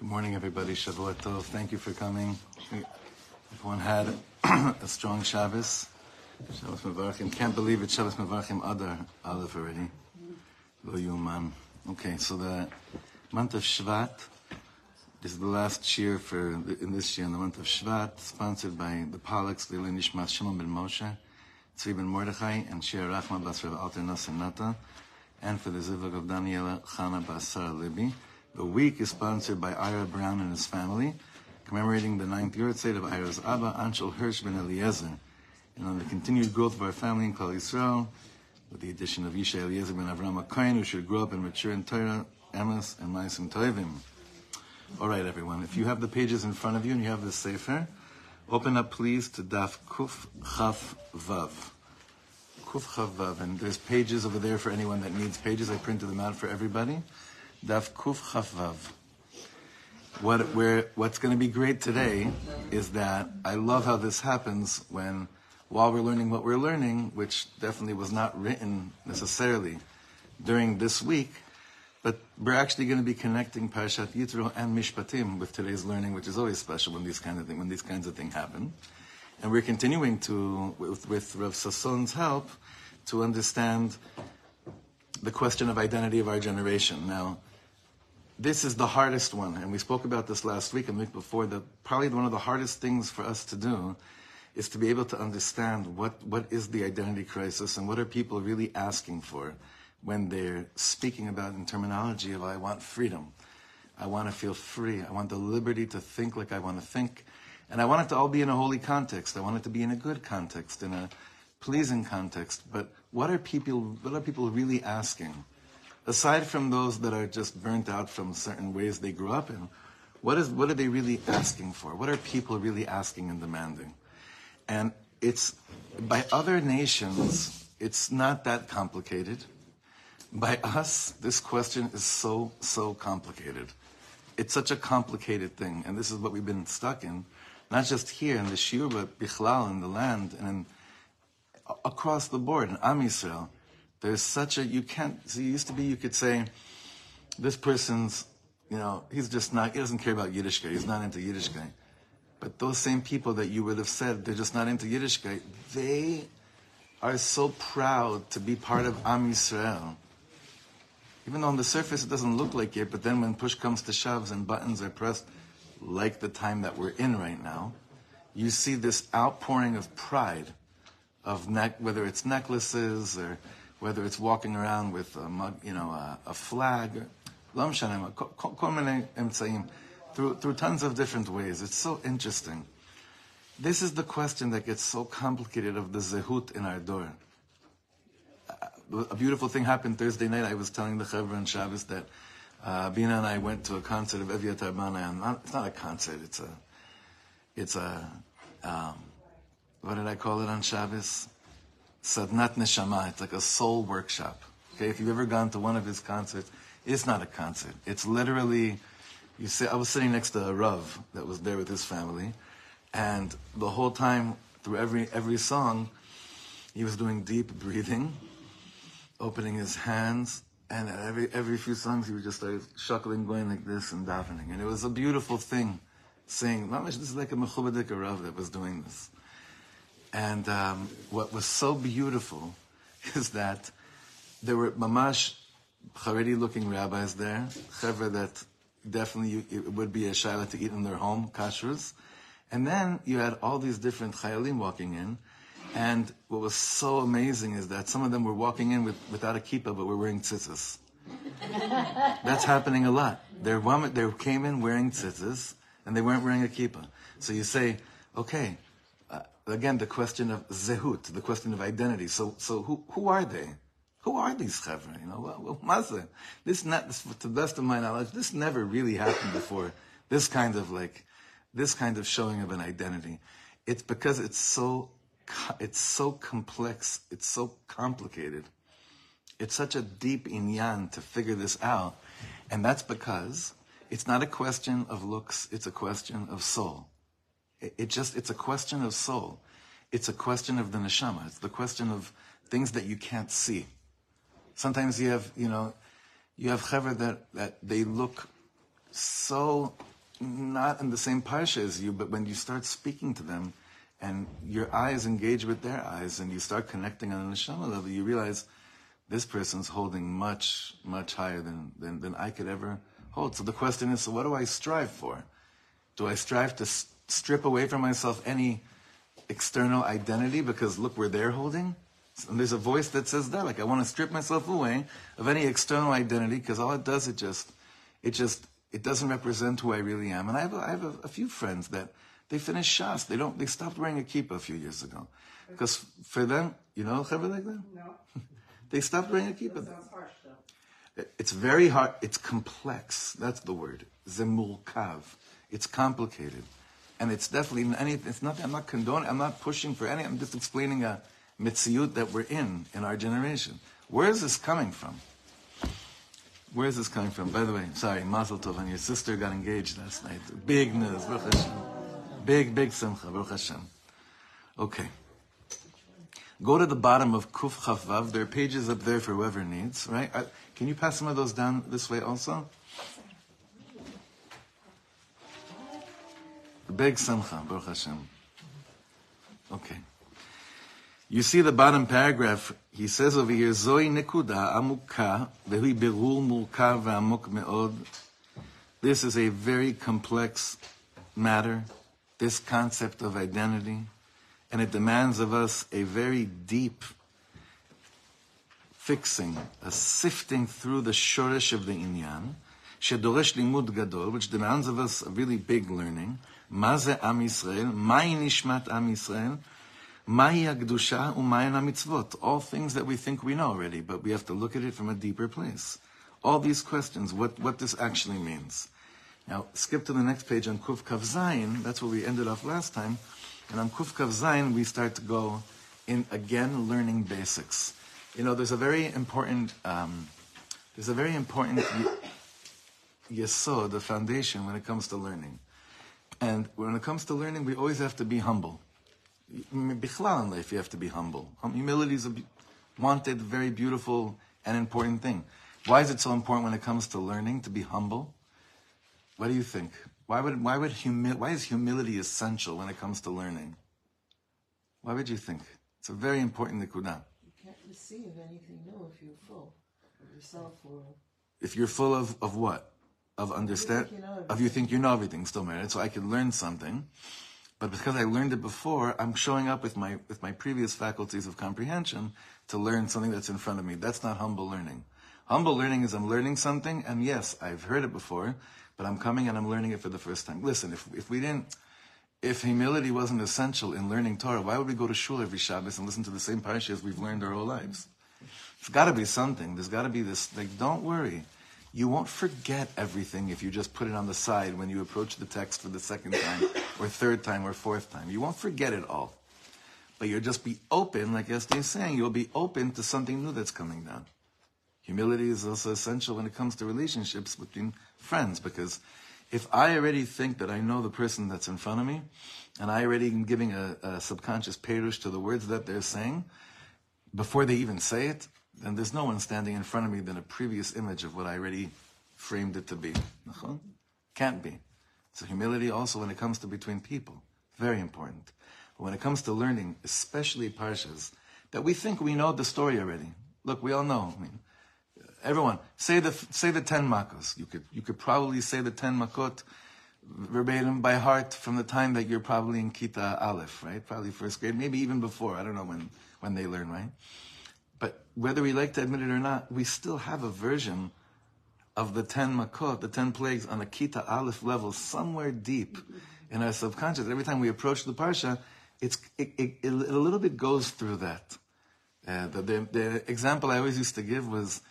Good morning, everybody. Shavua Tov. Thank you for coming. Everyone had a strong Shabbos. Shabbos Mevarchim. Can't believe it. Shabbos Mevarchim Adar Aleph already. Lo Yuman. Okay, so the month of Shvat. This is the last year for in this year in the month of Shvat, sponsored by the Pollocks, Lili Nishmas Shimon ben Moshe, Tzvi ben Mordechai, and Shir Rachma Bas Rav Alter Nasser Nata, and for the Zivug of Daniela Chana Bas Sarah Libby. The week is sponsored by Ira Brown and his family, commemorating the ninth Yahrzeit of Ira's Abba, Anshel Hirsch ben Eliezer, and on the continued growth of our family in Klal Yisrael, with the addition of Yisha Eliezer ben Avram HaKohen, who should grow up and mature in Torah, Emes, and Maisim Tovim. All right, everyone. If you have the pages in front of you and you have the Sefer, open up, please, to Daf Kuf Chaf Vav. Kuf Chaf Vav. And there's pages over there for anyone that needs pages. I printed them out for everybody. Daf Kuf Chaf Vav. What, where, what's going to be great today is that I love how this happens when, while we're learning what we're learning, which definitely was not written necessarily during this week, but we're actually going to be connecting Parashat Yitro and Mishpatim with today's learning, which is always special when these kind of thing, when these kinds of things happen. And we're continuing to, with, with Rav Sasson's help, to understand the question of identity of our generation. Now, this is the hardest one, and we spoke about this last week and week before. That probably one of the hardest things for us to do is to be able to understand what, what is the identity crisis and what are people really asking for when they're speaking about in terminology of I want freedom. I want to feel free. I want the liberty to think like I want to think. And I want it to all be in a holy context. I want it to be in a good context, in a pleasing context. But what are people what are people really asking? Aside from those that are just burnt out from certain ways they grew up in, what is what are they really asking for? What are people really asking and demanding? And it's by other nations, it's not that complicated by us, this question is so, so complicated. It's such a complicated thing, and this is what we've been stuck in, not just here in the Shir, but Bichlal, in the land, and in, across the board, in Am Yisrael. There's such a, you can't, see, it used to be you could say, this person's, you know, he's just not, he doesn't care about Yiddishkeit, he's not into Yiddishkeit. But those same people that you would have said, they're just not into Yiddishkeit, they are so proud to be part of Am Yisrael even though on the surface it doesn't look like it, but then when push comes to shoves and buttons are pressed, like the time that we're in right now, you see this outpouring of pride, of neck, whether it's necklaces or whether it's walking around with a mug, you know, a, a flag, through through tons of different ways. It's so interesting. This is the question that gets so complicated of the zehut in our door a beautiful thing happened Thursday night. I was telling the Chevra and Shabbos that uh, Bina and I went to a concert of Eviatar Banai. It's not a concert. It's a, it's a, um, what did I call it on Shabbos? Sadnat Neshama. It's like a soul workshop. Okay, if you've ever gone to one of his concerts, it's not a concert. It's literally, you say, I was sitting next to a Rav that was there with his family, and the whole time through every every song, he was doing deep breathing opening his hands, and at every every few songs he would just start shuckling, going like this and davening, and it was a beautiful thing. Saying, "Mamish, this is like a mechubadik rav that was doing this." And um, what was so beautiful is that there were mamash Haredi-looking rabbis there, chevra that definitely you, it would be a shaila to eat in their home, kashrus. And then you had all these different chayalim walking in, and what was so amazing is that some of them were walking in with, without a kippah, but were wearing tzitzis. That's happening a lot. They they came in wearing tzitzis, and they weren't wearing a kippah. So you say, okay, again, the question of zehut, the question of identity. So, so who, who are they? Who are these chevra? You know, well, This not, this, to the best of my knowledge, this never really happened before. This kind of like, this kind of showing of an identity. It's because it's so it's so complex, it's so complicated. It's such a deep inyan to figure this out. And that's because it's not a question of looks, it's a question of soul. It, just, it's a question of soul. It's a question of the neshama. It's the question of things that you can't see. Sometimes you have, you know, you have chaver that, that they look so not in the same parsha as you, but when you start speaking to them and your eyes engage with their eyes and you start connecting on a neshama level, you realize this person's holding much, much higher than, than, than I could ever hold. So the question is, so what do I strive for? Do I strive to strip away from myself any external identity because look where they're holding? And there's a voice that says that, like I want to strip myself away of any external identity because all it does, it just, it just, it doesn't represent who I really am. And I have, a, I have a, a few friends that they finished Shas. They don't, they stopped wearing a kippah a few years ago. Because for them, you know, like that? No, They stopped wearing a kippah. sounds harsh though. It's very hard. It's complex. That's the word. Zemulkav. It's complicated, and it's definitely any. It's not. I'm not condoning. I'm not pushing for any. I'm just explaining a mitziyut that we're in in our generation. Where is this coming from? Where is this coming from? By the way, sorry, Mazel Tov, and your sister got engaged last night. Big news, Baruch Hashem. Big, big simcha, Baruch Hashem. Okay. Go to the bottom of Kuf Chaf Vav. There are pages up there for whoever needs, right? Uh, Can you pass some of those down this way also? Big Simcha, Baruch Hashem. Okay. You see the bottom paragraph, he says over here, Zoi nekuda amuka, vehui berul murkav ve'amuk me'od. This is a very complex matter, this concept of identity, and it demands of us a very deep fixing, a sifting through the shorish of the inyan, shedoresh limud gadol, which demands of us a really big learning. מה זה עם ישראל, מהי נשמת עם ישראל, מהי הקדושה ומהן המצוות. All things that we think we know already, but we have to look at it from a deeper place. All these questions, what, what this actually means. Now, skip to the next page on Kuf Chaf Zayin. That's where we ended off last time. And on Kuf Chaf Zayin, we start to go in again learning basics. You know, there's a very important, um, there's a very important yesod, the foundation when it comes to learning. And when it comes to learning, we always have to be humble. Bichlal in life, you have to be humble. Humility is a wanted, very beautiful, and important thing. Why is it so important when it comes to learning to be humble? What do you think? Why would why would humi- why is humility essential when it comes to learning? Why would you think? It's a very important nikudah. You can't receive anything new if you're full of yourself or If you're full of, of what? Of understand you know of you think you know everything still married, so I can learn something. But because I learned it before, I'm showing up with my with my previous faculties of comprehension to learn something that's in front of me. That's not humble learning. Humble learning is I'm learning something, and yes, I've heard it before, but I'm coming and I'm learning it for the first time. Listen, if if we didn't if humility wasn't essential in learning Torah, why would we go to shul every Shabbos and listen to the same parashas we've learned our whole lives? It's got to be something. There's got to be this. Like, don't worry. You won't forget everything if you just put it on the side when you approach the text for the second time, or third time, or fourth time. You won't forget it all. But you'll just be open, like Esther is saying, you'll be open to something new that's coming down. Humility is also essential when it comes to relationships between friends, because if I already think that I know the person that's in front of me, and I already am giving a, a subconscious perush to the words that they're saying, before they even say it, then there's no one standing in front of me than a previous image of what I already framed it to be. Can't be. So humility also when it comes to between people, very important. But when it comes to learning, especially parshas, that we think we know the story already. Look, we all know. I mean, everyone say the say the ten makos. You could you could probably say the ten makot verbatim by heart from the time that you're probably in kita aleph, right? Probably first grade, maybe even before. I don't know when when they learn, right? Whether we like to admit it or not, we still have a version of the ten makot, the ten plagues, on a kita aleph level, somewhere deep in our subconscious. Every time we approach the parsha, it's it, it, it a little bit goes through that. Uh, the, the, the example I always used to give was,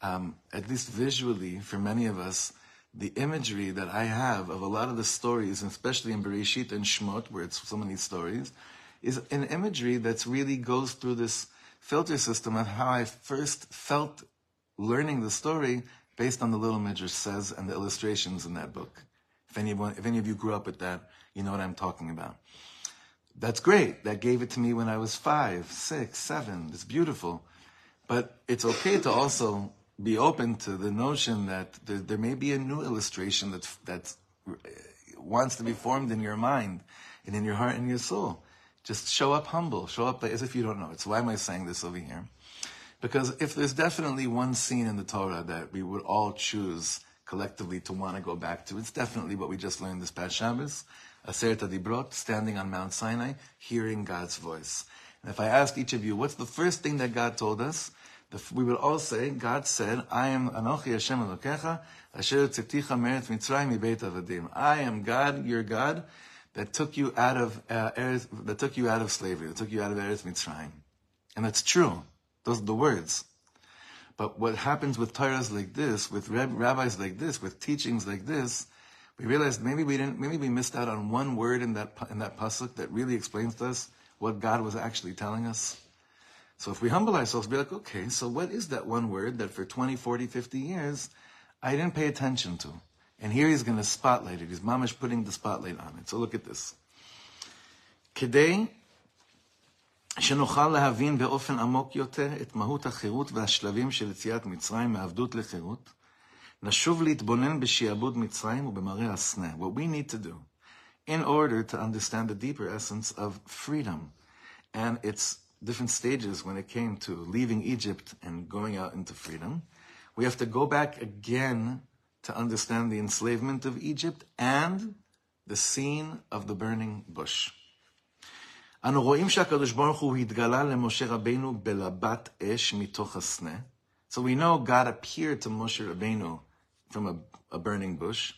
um, at least visually, for many of us, the imagery that I have of a lot of the stories, especially in Bereshit and Shmot, where it's so many stories, is an imagery that's really goes through this filter system of how I first felt learning the story based on the little Midrash says and the illustrations in that book. If anyone, if any of you grew up with that, you know what I'm talking about. That's great. That gave it to me when I was five, six, seven. It's beautiful. But it's okay to also be open to the notion that there, there may be a new illustration that's, that's uh, wants to be formed in your mind and in your heart and your soul. Just show up humble, show up as if you don't know it. So why am I saying this over here? Because if there's definitely one scene in the Torah that we would all choose collectively to want to go back to, it's definitely what we just learned this past Shabbos, Aseret Dibrot, standing on Mount Sinai, hearing God's voice. And if I ask each of you, what's the first thing that God told us? we will all say, God said, I am Anochi Hashem Elokecha, Asher Tziticha Meret Mitzrayim Mibeit Avadim. I am God, your God, that took you out of uh, Eretz, that took you out of slavery, that took you out of Eretz Mitzrayim. And that's true. Those are the words. But what happens with Torahs like this, with rabbis like this, with teachings like this, we realized maybe we didn't, maybe we missed out on one word in that in that pasuk that really explains to us what God was actually telling us. So if we humble ourselves, be like, okay, so what is that one word that for 20, 40, 50 years I didn't pay attention to? And here he's going to spotlight it. He's mamish putting the spotlight on it. So look at this. כדי שנוכל להבין באופן עמוק יותר את מהות החירות והשלבים של יציאת מצרים מעבדות לחירות, נשוב להתבונן בשעבוד מצרים ובמראה הסנה. What we need to do in order to understand the deeper essence of freedom and its different stages when it came to leaving Egypt and going out into freedom, we have to go back again to understand the enslavement of Egypt and the scene of the burning bush. אנו רואים שהקדוש ברוך הוא התגלה למשה רבינו בלבת אש מתוך הסנה. So we know God appeared to Moshe Rabbeinu from a, a burning bush.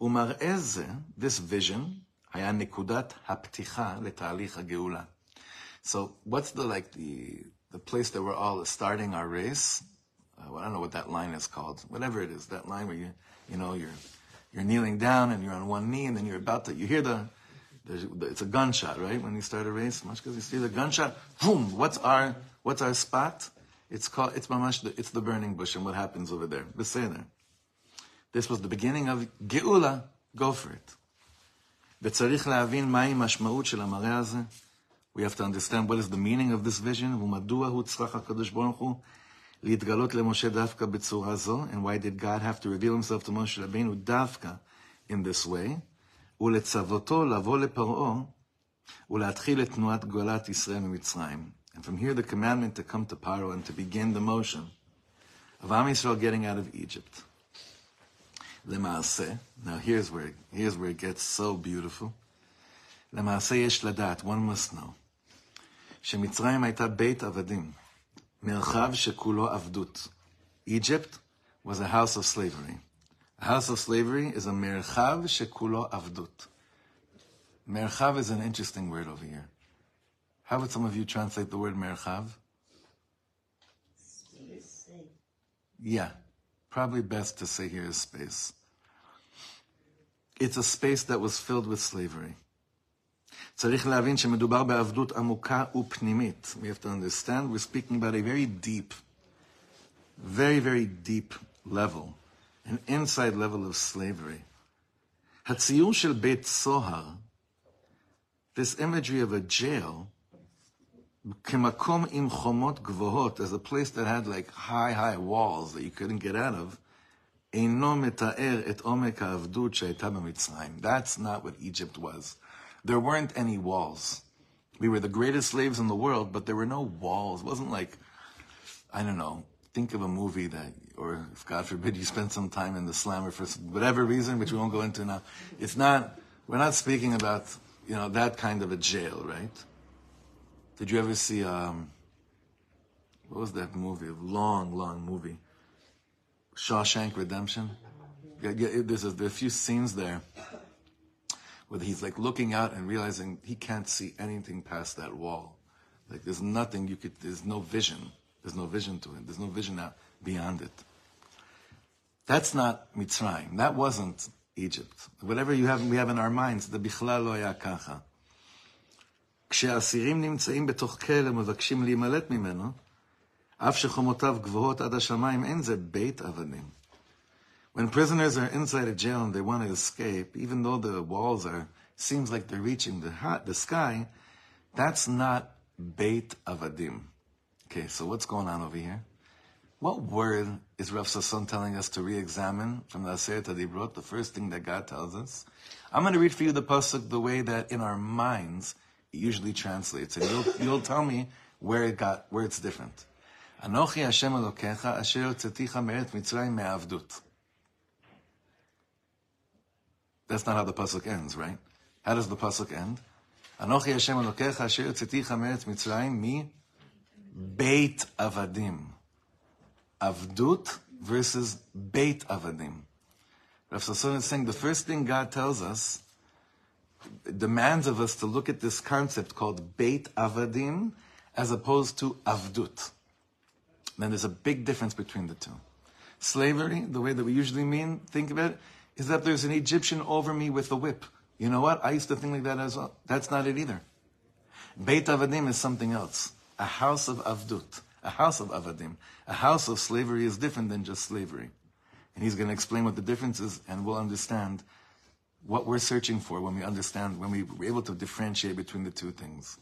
ומראה זה, this vision, היה נקודת הפתיחה לתהליך הגאולה. So what's the like the the place that we're all starting our race? Uh, I don't know what that line is called. Whatever it is, that line where you you know you're you're kneeling down and you're on one knee and then you're about to you hear the it's a gunshot, right? When you start a race, much because you see the gunshot, boom. What's our what's our spot? It's called it's mamash. It's the burning bush, and what happens over there? Beseder. This was the beginning of Geula. Go for it. וצריך להבין מהי משמעות של המראה הזה. We have to understand what is the meaning of this vision, ומדוע הוא צריך הקדוש ברוך הוא להתגלות למשה דווקא בצורה זו, and why did God have to reveal himself to Moshe Rabbeinu דווקא in this way, ולצוותו לבוא לפרעה ולהתחיל את תנועת גאולת ישראל ממצרים. And from here the commandment to come to Paro and to begin the motion of Am Yisrael getting out of Egypt. למעשה, now here's where, here's where it gets so beautiful. למעשה יש לדעת, one must know, שמצרים הייתה בית עבדים, מרחב שכולו עבדות. Egypt was a house of slavery. A house of slavery is a מרחב שכולו עבדות. מרחב is an interesting word over here. How would some of you translate the word מרחב? Yeah, probably best to say here is space. It's a space that was filled with slavery. צריך להבין שמדובר בעבדות עמוקה ופנימית. We have to understand, we're speaking about a very deep, very, very deep level, an inside level of slavery. הציור של בית סוהר, this imagery of a jail, כמקום עם חומות גבוהות, as a place that had like high, high walls that you couldn't get out of, אינו מתאר את עומק העבדות שהייתה במצרים. That's not what Egypt was. There weren't any walls. We were the greatest slaves in the world, but there were no walls. It wasn't like, I don't know, think of a movie that, or if God forbid you spend some time in the slammer for whatever reason, which we won't go into now. It's not, we're not speaking about, you know, that kind of a jail, right? Did you ever see, um, what was that movie? A long, long movie. Shawshank Redemption. Yeah, yeah, there's, a, there's a few scenes there where he's like looking out and realizing he can't see anything past that wall. Like there's nothing you could, there's no vision. There's no vision to it. There's no vision out beyond it. That's not Mitzrayim. That wasn't Egypt. Whatever you have, we have in our minds, the בכלל לא היה ככה. כשאסירים נמצאים בתוך כלא ומבקשים להימלט ממנו, אף שחומותיו גבוהות עד השמיים, אין זה בית עבדים. When prisoners are inside a jail and they want to escape, even though the walls are seems like they're reaching the hot, the sky, that's not Beit Avadim. Okay, so what's going on over here? What word is Rav Sasson telling us to re-examine from the Aseret Adibrot, the first thing that God tells us? I'm going to read for you the pasuk the way that in our minds it usually translates, and you'll, you'll tell me where it got, where it's different. Anochi Hashem Elokecha asher tzeticha meret Mitzrayim me'avdut. That's not how the pasuk ends, right? How does the pasuk end? Anochi Hashem Elokecha asher tzeticha meret Mitzrayim mi beit avadim. Avdut versus beit avadim. Rav Sasson is saying the first thing God tells us, demands of us to look at this concept called beit avadim as opposed to avdut. Then there's a big difference between the two. Slavery, the way that we usually mean, think of it, is that there's an Egyptian over me with a whip. You know what? I used to think like that as well. That's not it either. Beit Avadim is something else. A house of Avdut. A house of Avadim. A house of slavery is different than just slavery. And he's going to explain what the difference is, and we'll understand what we're searching for when we understand, when we we're able to differentiate between the two things.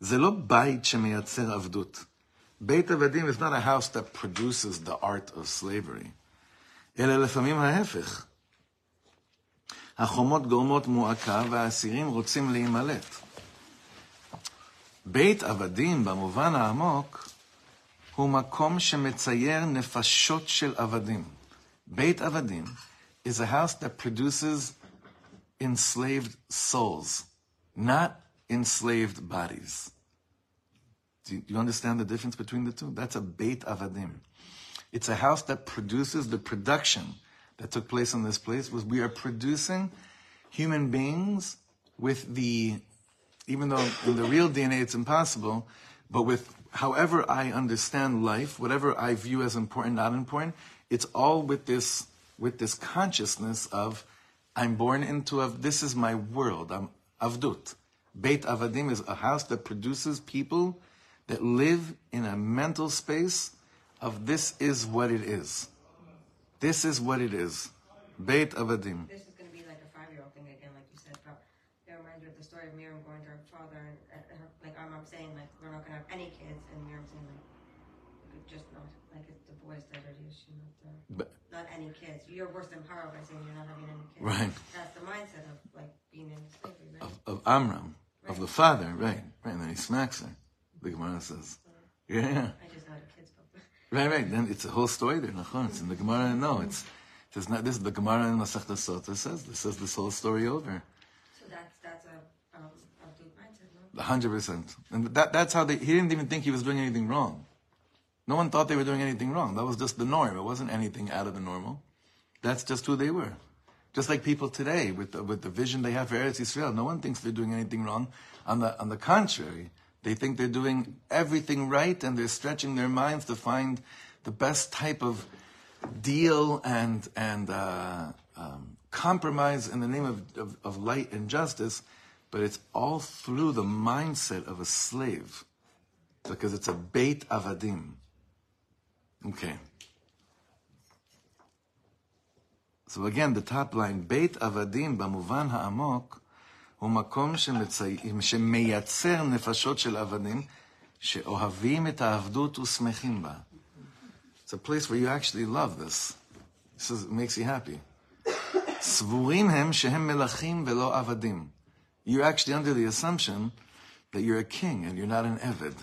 זה לא בית שמייצר עבדות. בית עבדים is not a house that produces the art of slavery. אלא לפעמים ההפך. החומות גורמות מועקה והאסירים רוצים להימלט. בית עבדים במובן העמוק הוא מקום שמצייר נפשות של עבדים. בית עבדים is a house that produces enslaved souls, not enslaved bodies. Do you, understand the difference between the two? That's a Beit Avadim. It's a house that produces the production that took place in this place was we are producing human beings with the even though in the real DNA it's impossible, but with however I understand life, whatever I view as important, not important, it's all with this with this consciousness of I'm born into a this is my world. I'm avdut. Beit Avadim is a house that produces people that live in a mental space of this is what it is. This is what it is. Beit Avadim. This is going to be like a five-year-old thing again, like you said. But it reminds me of the story of Miriam going to her father, and uh, her, like I'm, I'm saying, like we're not going to have any kids, and Miriam saying like, "We just not like it's the boys that are the issue, not the, But not any kids. You're worse than Paro by saying you're not having any kids. Right. That's the mindset of like being in slavery, right? of, of Amram, of the father, right, right, and then he smacks her. The Gemara says. Yeah, yeah. I just not kids, but Right, right. Then it's a whole story there. Nachon. It's in the Gemara. No, it's it's not. This is the Gemara in Masechta Sota says. This says this whole story over. so that's that's a um a good mindset, no? A hundred percent. And that that's how they. He didn't even think he was doing anything wrong. No one thought they were doing anything wrong. That was just the norm. It wasn't anything out of the normal. That's just who they were. Just like people today with the, with the vision they have for Eretz Yisrael, no one thinks they're doing anything wrong. On the on the contrary, they think they're doing everything right and they're stretching their minds to find the best type of deal and, and uh, um, compromise in the name of, of, of light and justice. But it's all through the mindset of a slave because it's a Beit Avadim. Okay. So again, the top line, Beit Avadim Bamuvan Ha'amok הוא מקום שמצי... שמייצר נפשות של עבדים שאוהבים את העבדות ושמחים בה. It's a place where you actually love this. This is, makes you happy. סבורים הם שהם מלכים ולא עבדים. You're actually under the assumption that you're a king and you're not an עבד.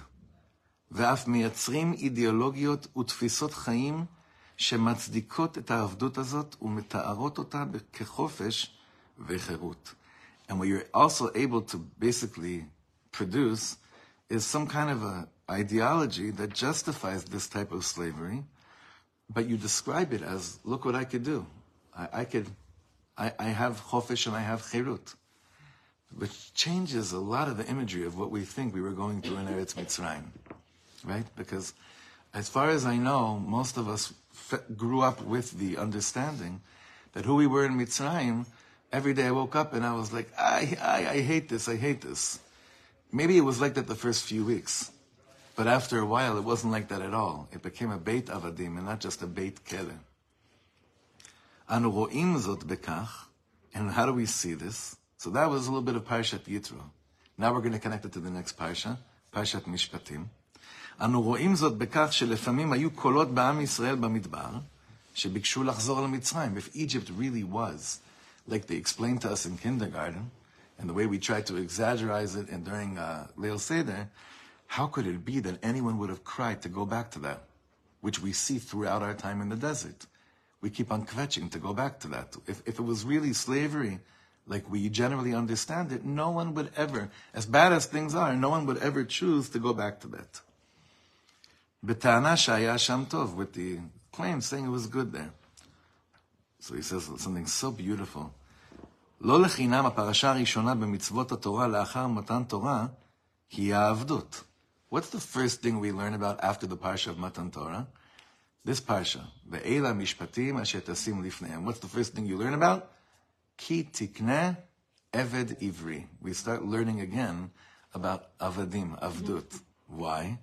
ואף מייצרים אידיאולוגיות ותפיסות חיים שמצדיקות את העבדות הזאת ומתארות אותה כחופש וחירות. And what you're also able to basically produce is some kind of a ideology that justifies this type of slavery, but you describe it as, look what I could do. I, I could, I, I have chofesh and I have chirut. Which changes a lot of the imagery of what we think we were going through in Eretz Mitzrayim. Right? Because as far as I know, most of us grew up with the understanding that who we were in Mitzrayim, every day I woke up and I was like, I, I, I hate this, I hate this. Maybe it was like that the first few weeks. But after a while, it wasn't like that at all. It became a Beit Avadim and not just a Beit Kele. אנו רואים זאת בכך, and how do we see this? So that was a little bit of Parshat Yitro. Now we're going to connect it to the next Parsha, Parshat Mishpatim. אנו רואים זאת בכך שלפעמים היו קולות בעם ישראל במדבר, שביקשו לחזור למצרים. If Egypt really was, like they explained to us in kindergarten, and the way we tried to exaggerize it and during uh, Leil Seder, how could it be that anyone would have cried to go back to that, which we see throughout our time in the desert? We keep on kvetching to go back to that. If, if it was really slavery, like we generally understand it, no one would ever, as bad as things are, no one would ever choose to go back to that. B'tana shaya sham tov, with the claim saying it was good there. So he says something so beautiful. לא לחינם הפרשה הראשונה במצוות התורה לאחר מתן תורה היא העבדות. What's the first thing we learn about after the parsha of Matan Torah? This parsha, ואלה המשפטים אשר תשים לפניהם. What's the first thing you learn about? כי תקנה עבד עברי. We start learning again about עבדים, עבדות. Why?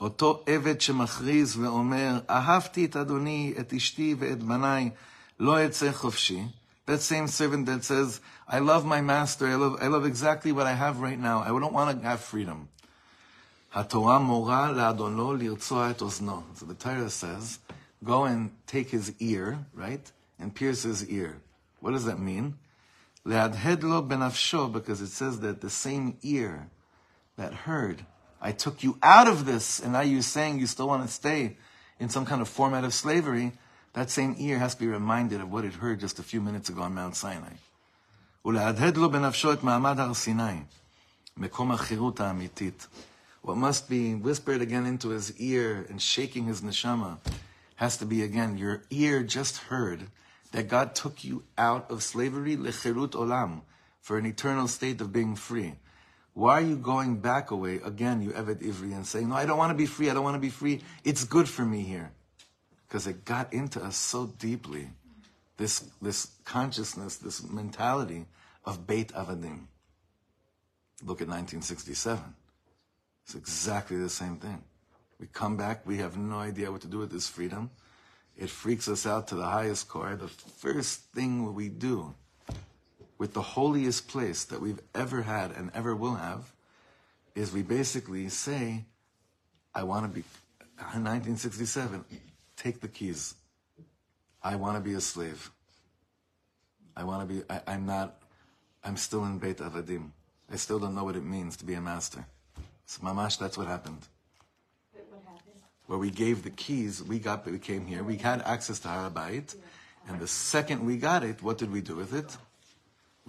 אותו עבד שמכריז ואומר, אהבתי את אדוני, את אשתי ואת בניי, לא אצא חופשי. That same servant that says, I love my master, I love, I love exactly what I have right now, I don't want to have freedom. התורה מורה לאדונו לרצוע את אוזנו. So the Torah says, go and take his ear, right, and pierce his ear. What does that mean? להדהד לו בנפשו, because it says that the same ear that heard, I took you out of this, and now you're saying you still want to stay in some kind of format of slavery, that same ear has to be reminded of what it heard just a few minutes ago on Mount Sinai. ולהדהד לו בנפשו את מעמד הר סיני, מקום החירות האמיתית. What must be whispered again into his ear and shaking his neshama has to be again, your ear just heard that God took you out of slavery, lechirut olam, for an eternal state of being free. Why are you going back away again, you Eved Ivri, and saying, No, I don't want to be free, I don't want to be free. It's good for me here. Because it got into us so deeply, this, this consciousness, this mentality of Beit Avadim. Look at 1967. It's exactly the same thing. We come back, we have no idea what to do with this freedom. It freaks us out to the highest core. The first thing we do with the holiest place that we've ever had and ever will have is we basically say, I want to be, 1967, take the keys. I want to be a slave. I want to be, I, I'm not, I'm still in Beit Avadim. I still don't know what it means to be a master. So mamash, that's what happened. What happened? Where we gave the keys, we got, we came here, we had access to Har HaBayit, and the second we got it, what did we do with it?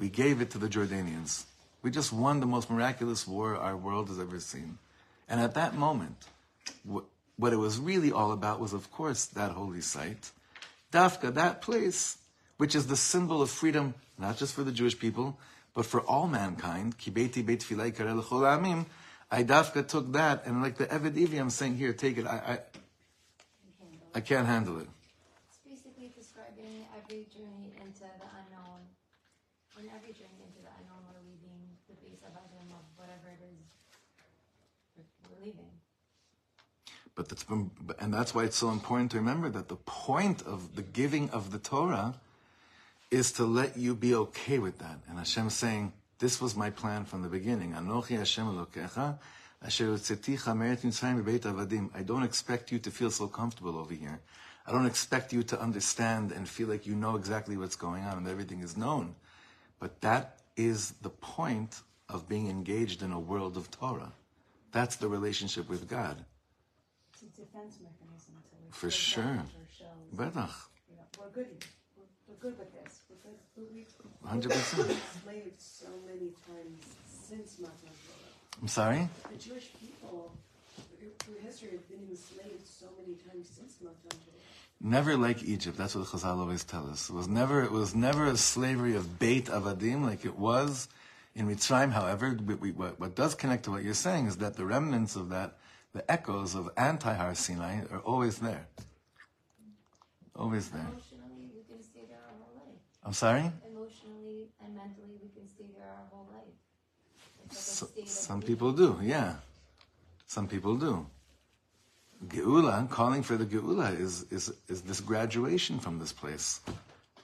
We gave it to the Jordanians. We just won the most miraculous war our world has ever seen. And at that moment, what, it was really all about was, of course, that holy site. Dafka, that place, which is the symbol of freedom, not just for the Jewish people, but for all mankind. Kibeti beit filai karel. I Dafka took that, and like the Eved Ivri, I'm saying, here, take it. I, I, I can't handle it. It's basically describing every journey into the unknown. In every journey into the unknown, we're leaving the base of Adam of whatever it is we're leaving. But that's um, been, and that's why it's so important to remember that the point of the giving of the Torah is to let you be okay with that. And Hashem saying, "This was my plan from the beginning." Anochi Hashem. I don't expect you to feel so comfortable over here. I don't expect you to understand and feel like you know exactly what's going on and everything is known. But that is the point of being engaged in a world of Torah. That's the relationship with God. Defense mechanism to which For sure. Betach. you know, we're good, we're, we're good with this, we're good, but we, 100%. enslaved so many times since Matan Torah. I'm sorry? The Jewish people, through history, have been enslaved so many times since Matan Torah. Never like Egypt. That's what the Chazal always tell us. It was never. It was never a slavery of Beit Avadim like it was in Mitzrayim. However, we, we, what, what does connect to what you're saying is that the remnants of that, the echoes of anti-Har Sinai, are always there. Always there. Emotionally, we can stay there our whole life. I'm sorry. Emotionally and mentally, we can stay there our whole life. So, like of some people do. Yeah, some people do. Geula, calling for the Geula, is, is, is this graduation from this place.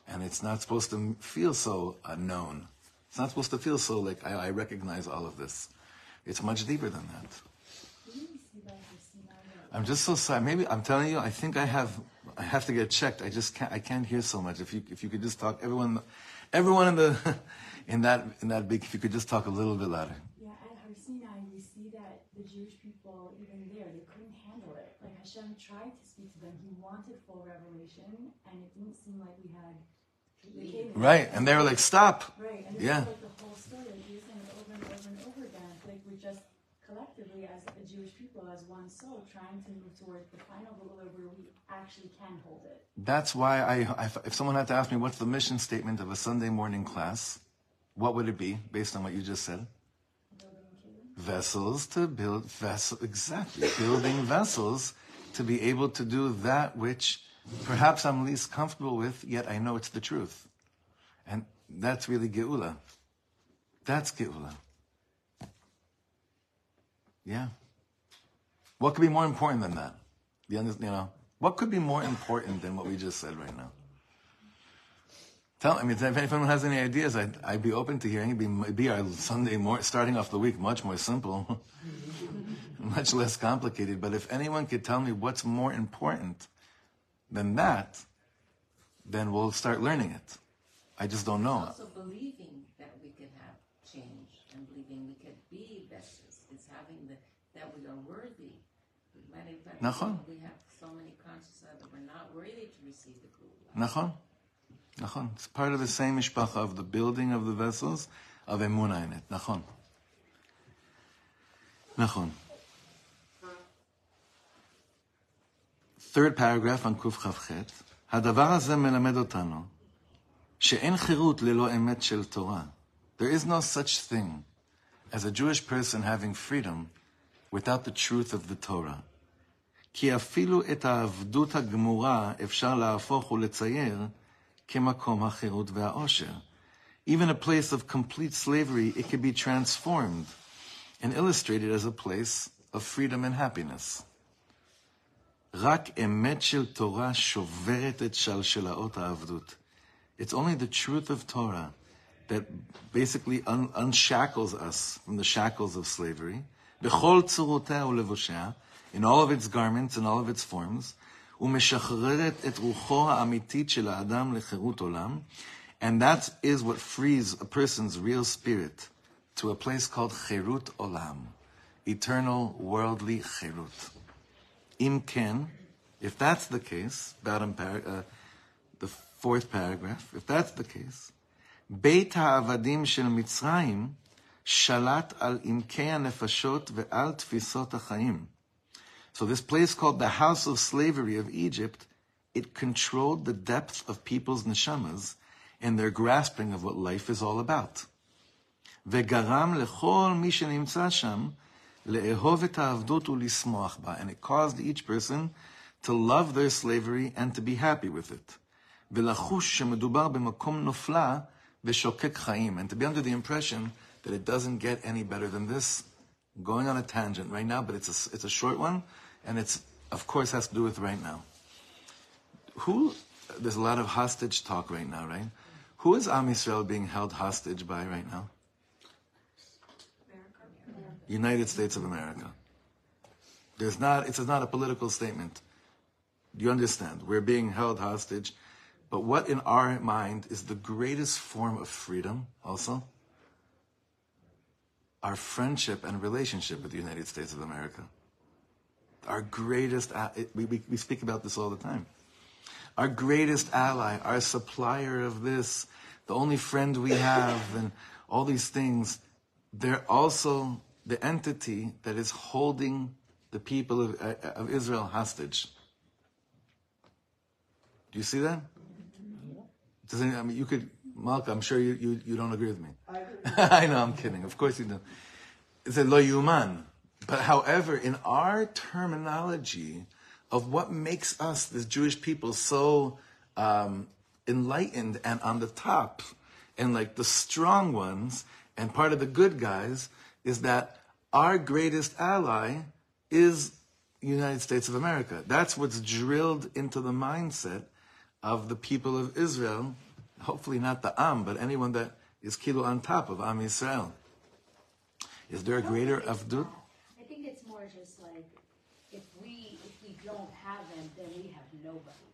And it's not supposed to feel so unknown. It's not supposed to feel so like I, I recognize all of this. It's much deeper than that. Didn't we see that the I'm just so sorry. Maybe I'm telling you, I think I have I have to get checked. I just can't I can't hear so much. If you if you could just talk everyone everyone in the in that in that big if you could just talk a little bit louder. Yeah, at Har Sinai, we see that the Jewish people, even there, they couldn't handle it. Like Hashem tried to speak to them. He wanted full revelation, and it didn't seem like we had. Right. And they were like, stop. Right, and Yeah. this is like the whole story. Like you're saying it over and over and over again. Like we're just collectively, as as one soul, trying to move towards the final goal where we actually can hold it. That's why I, I if someone had to ask me what's the mission statement of a Sunday morning class, what would it be based on what you just said? Vessels to build vessels, exactly building vessels to be able to do that which perhaps I'm least comfortable with, yet I know it's the truth, and that's really geula. That's geula. Yeah. What could be more important than that? You, under, you know, what could be more important than what we just said right now? Tell I mean, if anyone has any ideas, I'd, I'd be open to hearing. It'd be, it'd be our Sunday more starting off the week much more simple, much less complicated. But if anyone could tell me what's more important than that, then we'll start learning it. I just don't know. Also that we could have change and believing we could be vessels. It's having the that we are worthy. Many times Nachon. we have so many consciousness that we're not that we are worthy. We have so many consciousness that we're not worthy to receive the Geula. Nahon, nahon. It's part of the same Ishbacha of the building of the vessels of Emunah in it. Nahon, Nachon. Third paragraph on Kuf Chavchet. הדבר הזה מלמד אותנו שאין חירות ללא אמת של תורה. There is no such thing as a Jewish person having freedom without the truth of the Torah. כי אפילו את העבדות הגמורה אפשר להפוך ולצייר כמקום החירות והעושר. Even a place of complete slavery, it can be transformed and illustrated as a place of freedom and happiness. רק אמת של תורה שוברת את שלשלאות העבדות. It's only the truth of Torah that basically un- unshackles us from the shackles of slavery. בכל צורותיה ולבושיה, in all of its garments and all of its forms, ומשחררת את רוחו האמיתית של האדם לחירות עולם, and that is what frees a person's real spirit to a place called חירות olam, eternal worldly חירות. Im ken, if that's the case, bottom par- uh, the fourth paragraph, if that's the case, בית העבדים של מצרים שלט על עמקי הנפשות ועל תפיסות החיים. So this place called the house of slavery of Egypt, it controlled the depth of people's neshamas and their grasping of what life is all about. וגרם לכל מי שנמצא שם לאהוב את העבדות ולשמוח בה, and it caused each person to love their slavery and to be happy with it. ולחוש שמדובר במקום נופלא ושוקק חיים, and to be under the impression that it doesn't get any better than this. I'm going on a tangent right now, but it's a, it's a short one, and it's, of course, has to do with right now. Who, there's a lot of hostage talk right now, right? Who is Am Yisrael being held hostage by right now? United States of America. There's not, it's not a political statement. Do you understand? We're being held hostage. But what in our mind is the greatest form of freedom also? Our friendship and relationship with the United States of America. Our greatest, we, we, we speak about this all the time. Our greatest ally, our supplier of this, the only friend we have, and all these things, they're also the entity that is holding the people of, uh, of Israel hostage. Do you see that? Does any, I mean, you could, Malka, I'm sure you, you, you don't agree with me. I. I know, I'm kidding. Of course you don't. It's a lo yuman. But however, in our terminology of what makes us, the Jewish people, so um, enlightened and on the top, and like the strong ones, and part of the good guys, is that our greatest ally is United States of America. That's what's drilled into the mindset of the people of Israel. Hopefully not the Am, but anyone that is kilo on top of Am Yisrael. Is there a greater avdut? I think it's more just like if we, if we don't have them, then we have nobody.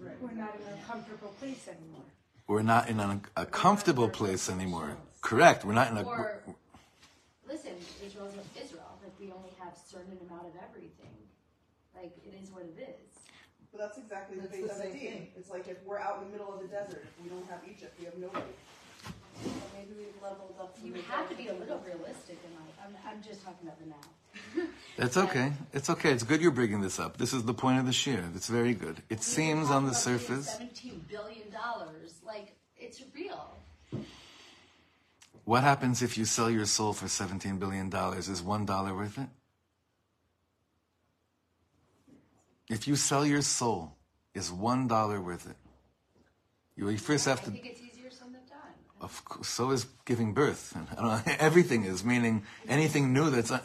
Right. We're not in a comfortable place anymore. We're not in a, a comfortable place anymore. Correct. We're not in a. Or, listen, Israel's Israel, like we only have certain amount of everything. Like, it is what it is. But that's exactly the That's base the of the same team. thing. It's like if we're out in the middle of the desert, if we don't have Egypt, we have nobody. Well, maybe we've leveled up. from You the have to be a desert. little realistic in life. I'm, I'm just talking about the now. That's okay. It's okay. It's good you're bringing this up. This is the point of the shiur. It's very good. It seems on the surface. Seventeen billion dollars, like, it's real. What happens if you sell your soul for $17 billion? Is $1 worth it? If you sell your soul, is $1 worth it? You first have I to. think it's easier said than done. Of course, so is giving birth. I know, everything is, meaning anything new that's, uh,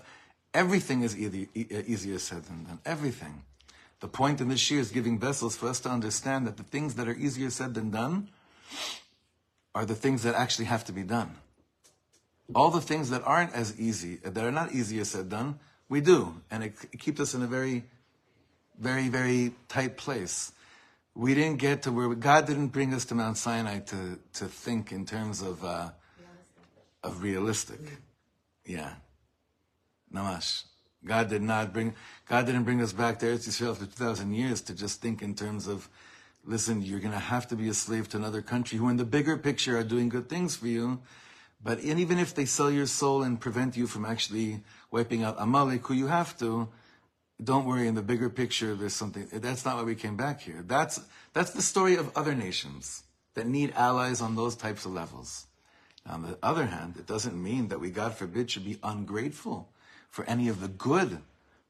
everything is e- easier said than done. Everything. The point in this year is giving vessels for us to understand that the things that are easier said than done are the things that actually have to be done. All the things that aren't as easy, that are not easier said done, we do. And it, it keeps us in a very, very, very tight place. We didn't get to where God didn't bring us to Mount Sinai to, to think in terms of, uh, of realistic. Yeah. Mamash. God did not bring, God didn't bring us back to Eretz Yisrael after 2,000 years to just think in terms of, listen, you're going to have to be a slave to another country who in the bigger picture are doing good things for you. But even if they sell your soul and prevent you from actually wiping out Amalek, who you have to, don't worry. In the bigger picture, there's something. That's not why we came back here. That's that's the story of other nations that need allies on those types of levels. On the other hand, it doesn't mean that we, God forbid, should be ungrateful for any of the good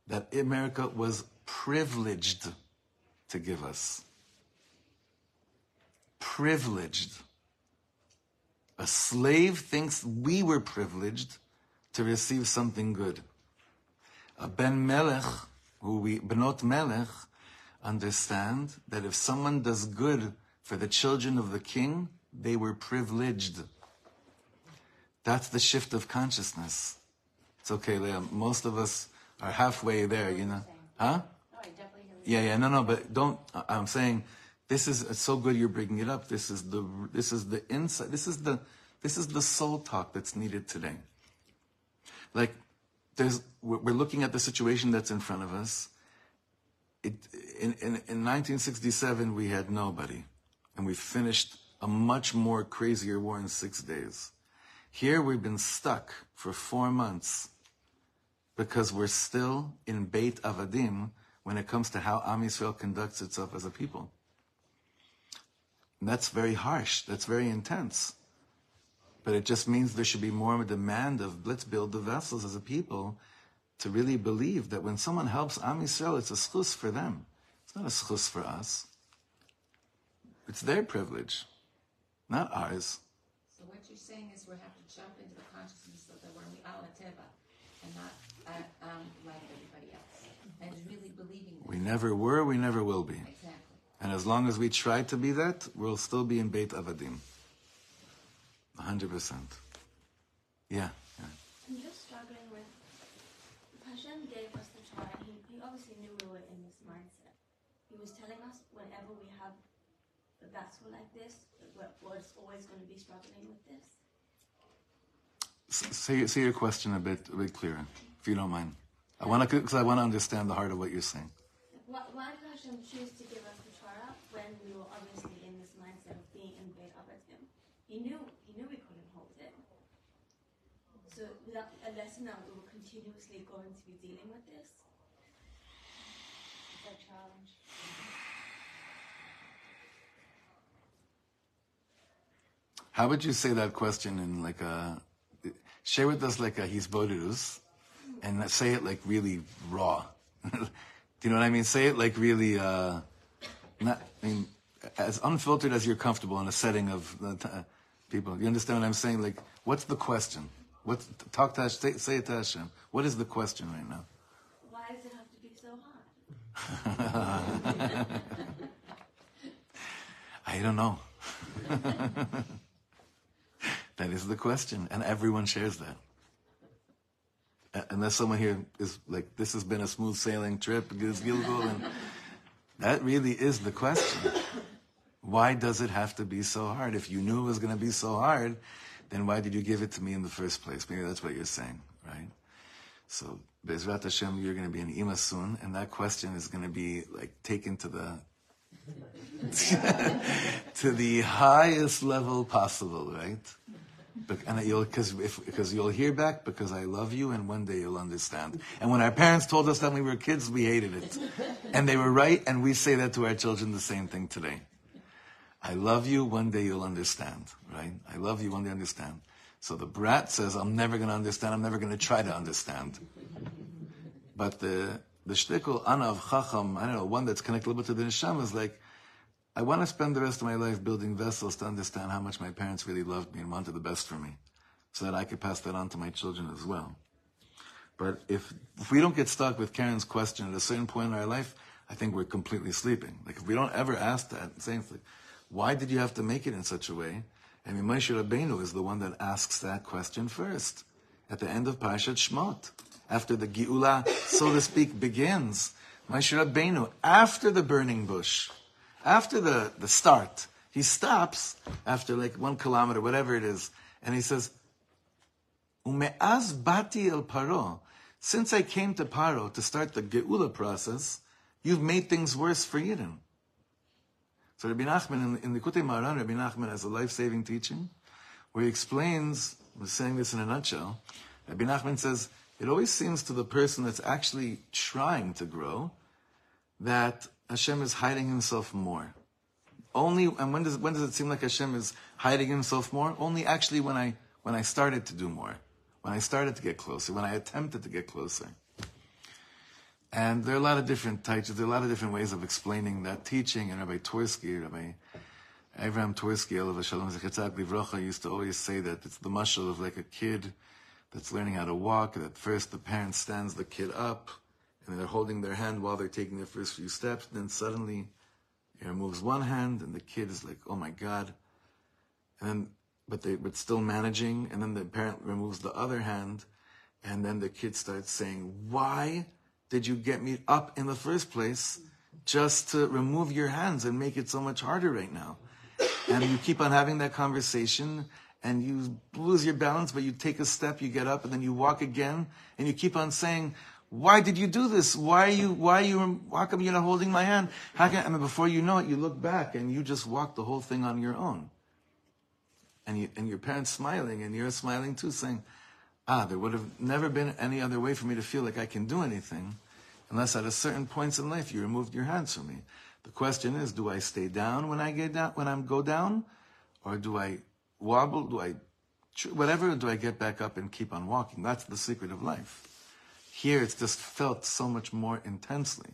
that America was privileged to give us. Privileged. A slave thinks we were privileged to receive something good. A Ben Melech, who we, Benot Melech, understand that if someone does good for the children of the king, they were privileged. That's the shift of consciousness. It's okay, Leah. Most of us are halfway there, you know. Huh? No, I definitely. Yeah, yeah, no, no, but don't. I'm saying this is it's so good you're bringing it up. This is the this is the insight. This is the this is the soul talk that's needed today. Like, there's we're looking at the situation that's in front of us. It in in, in 1967 we had nobody, and we finished a much more crazier war in six days. Here we've been stuck for four months because we're still in Beit Avadim when it comes to how Am Yisrael conducts itself as a people. And that's very harsh. That's very intense. But it just means there should be more of a demand of let's build the vessels as a people to really believe that when someone helps Am Yisrael, it's a zchus for them. It's not a zchus for us. It's their privilege, not ours. So what you're saying is we have to jump into the consciousness of the we're ala teva and not uh, um, like everybody else, and really believing We never were, we never will be. Exactly. And as long as we try to be that, we'll still be in Beit Avadim. 100%. Yeah. yeah. I'm just struggling with Hashem gave us the Torah. He, he obviously knew we were in this mindset. He was telling us whenever we have a battle like this, we're, we're always going to be struggling with this. Say, say your question a bit, a bit clearer, if you don't mind. I want to, because I want to understand the heart of what you're saying. Why, why did Hashem choose to give us the Torah when we were obviously in this mindset of being in? He knew he knew we couldn't hold it. So a lesson that we were continuously going to be dealing with this. It's a challenge. How would you say that question in like a, share with us like a hisbodidus, and say it like really raw. Do you know what I mean? Say it like really, uh, not, I mean, as unfiltered as you're comfortable in a setting of uh, people. You understand what I'm saying? Like, what's the question? What's, talk to Hashem, say, say it to Hashem. What is the question right now? Why does it have to be so hard? I don't know. that is the question, and everyone shares that. Uh, Unless someone here is like, this has been a smooth sailing trip, Gilgul, and that really is the question. Why does it have to be so hard? If you knew it was going to be so hard, then why did you give it to me in the first place? Maybe that's what you're saying, right? So, Bezrat Hashem, you're going to be an Ima soon, and that question is going to be like taken to the to the highest level possible, right? And you'll because because you'll hear back because I love you, and one day you'll understand. And when our parents told us that when we were kids, we hated it, and they were right. And we say that to our children the same thing today. I love you. One day you'll understand, right? I love you. One day understand. So the brat says, "I'm never going to understand. I'm never going to try to understand." But the the shtickle anav chacham, I don't know, one that's connected a little bit to the neshama is like, I want to spend the rest of my life building vessels to understand how much my parents really loved me and wanted the best for me, so that I could pass that on to my children as well. But if if we don't get stuck with Karen's question at a certain point in our life, I think we're completely sleeping. Like if we don't ever ask that, saying like, why did you have to make it in such a way? I mean, Rabbeinu is the one that asks that question first at the end of Parashat Shmot, after the Geula, so to speak, begins. Moshe Rabbeinu, after the burning bush, after the, the start, he stops after like one kilometer, whatever it is, and he says, Ume'az bati el paro. Since I came to Paro to start the Geula process, you've made things worse for Yidden. So Rabbi Nachman, in, in the Likutei Moharan, Rabbi Nachman has a life-saving teaching where he explains, we're saying this in a nutshell, Rabbi Nachman says, it always seems to the person that's actually trying to grow that Hashem is hiding himself more. Only, and when does, when does it seem like Hashem is hiding himself more? Only actually when I, when I started to do more. When I started to get closer, when I attempted to get closer. And there are a lot of different types, there are a lot of different ways of explaining that teaching. And Rabbi Tversky, Rabbi Avraham Tversky, Olav Shalom Zechetzak Livrocha, used to always say that it's the mushal of like a kid that's learning how to walk. That first the parent stands the kid up, and they're holding their hand while they're taking their first few steps. Then suddenly, he removes one hand, and the kid is like, "Oh my God!" And then, but they, but still managing. And then the parent removes the other hand, and then the kid starts saying, "Why did you get me up in the first place just to remove your hands and make it so much harder right now? And you keep on having that conversation and you lose your balance, but you take a step, you get up, and then you walk again, and you keep on saying, why did you do this? Why are you, why are you, how come you're not holding my hand? How can, I mean, before you know it, you look back and you just walk the whole thing on your own. And you, and your parents smiling and you're smiling too, saying, ah, there would have never been any other way for me to feel like I can do anything unless at a certain points in life you removed your hands from me. The question is, do I stay down when I get down, when I go down? Or do I wobble? Do I, whatever, do I get back up and keep on walking? That's the secret of life. Here it's just felt so much more intensely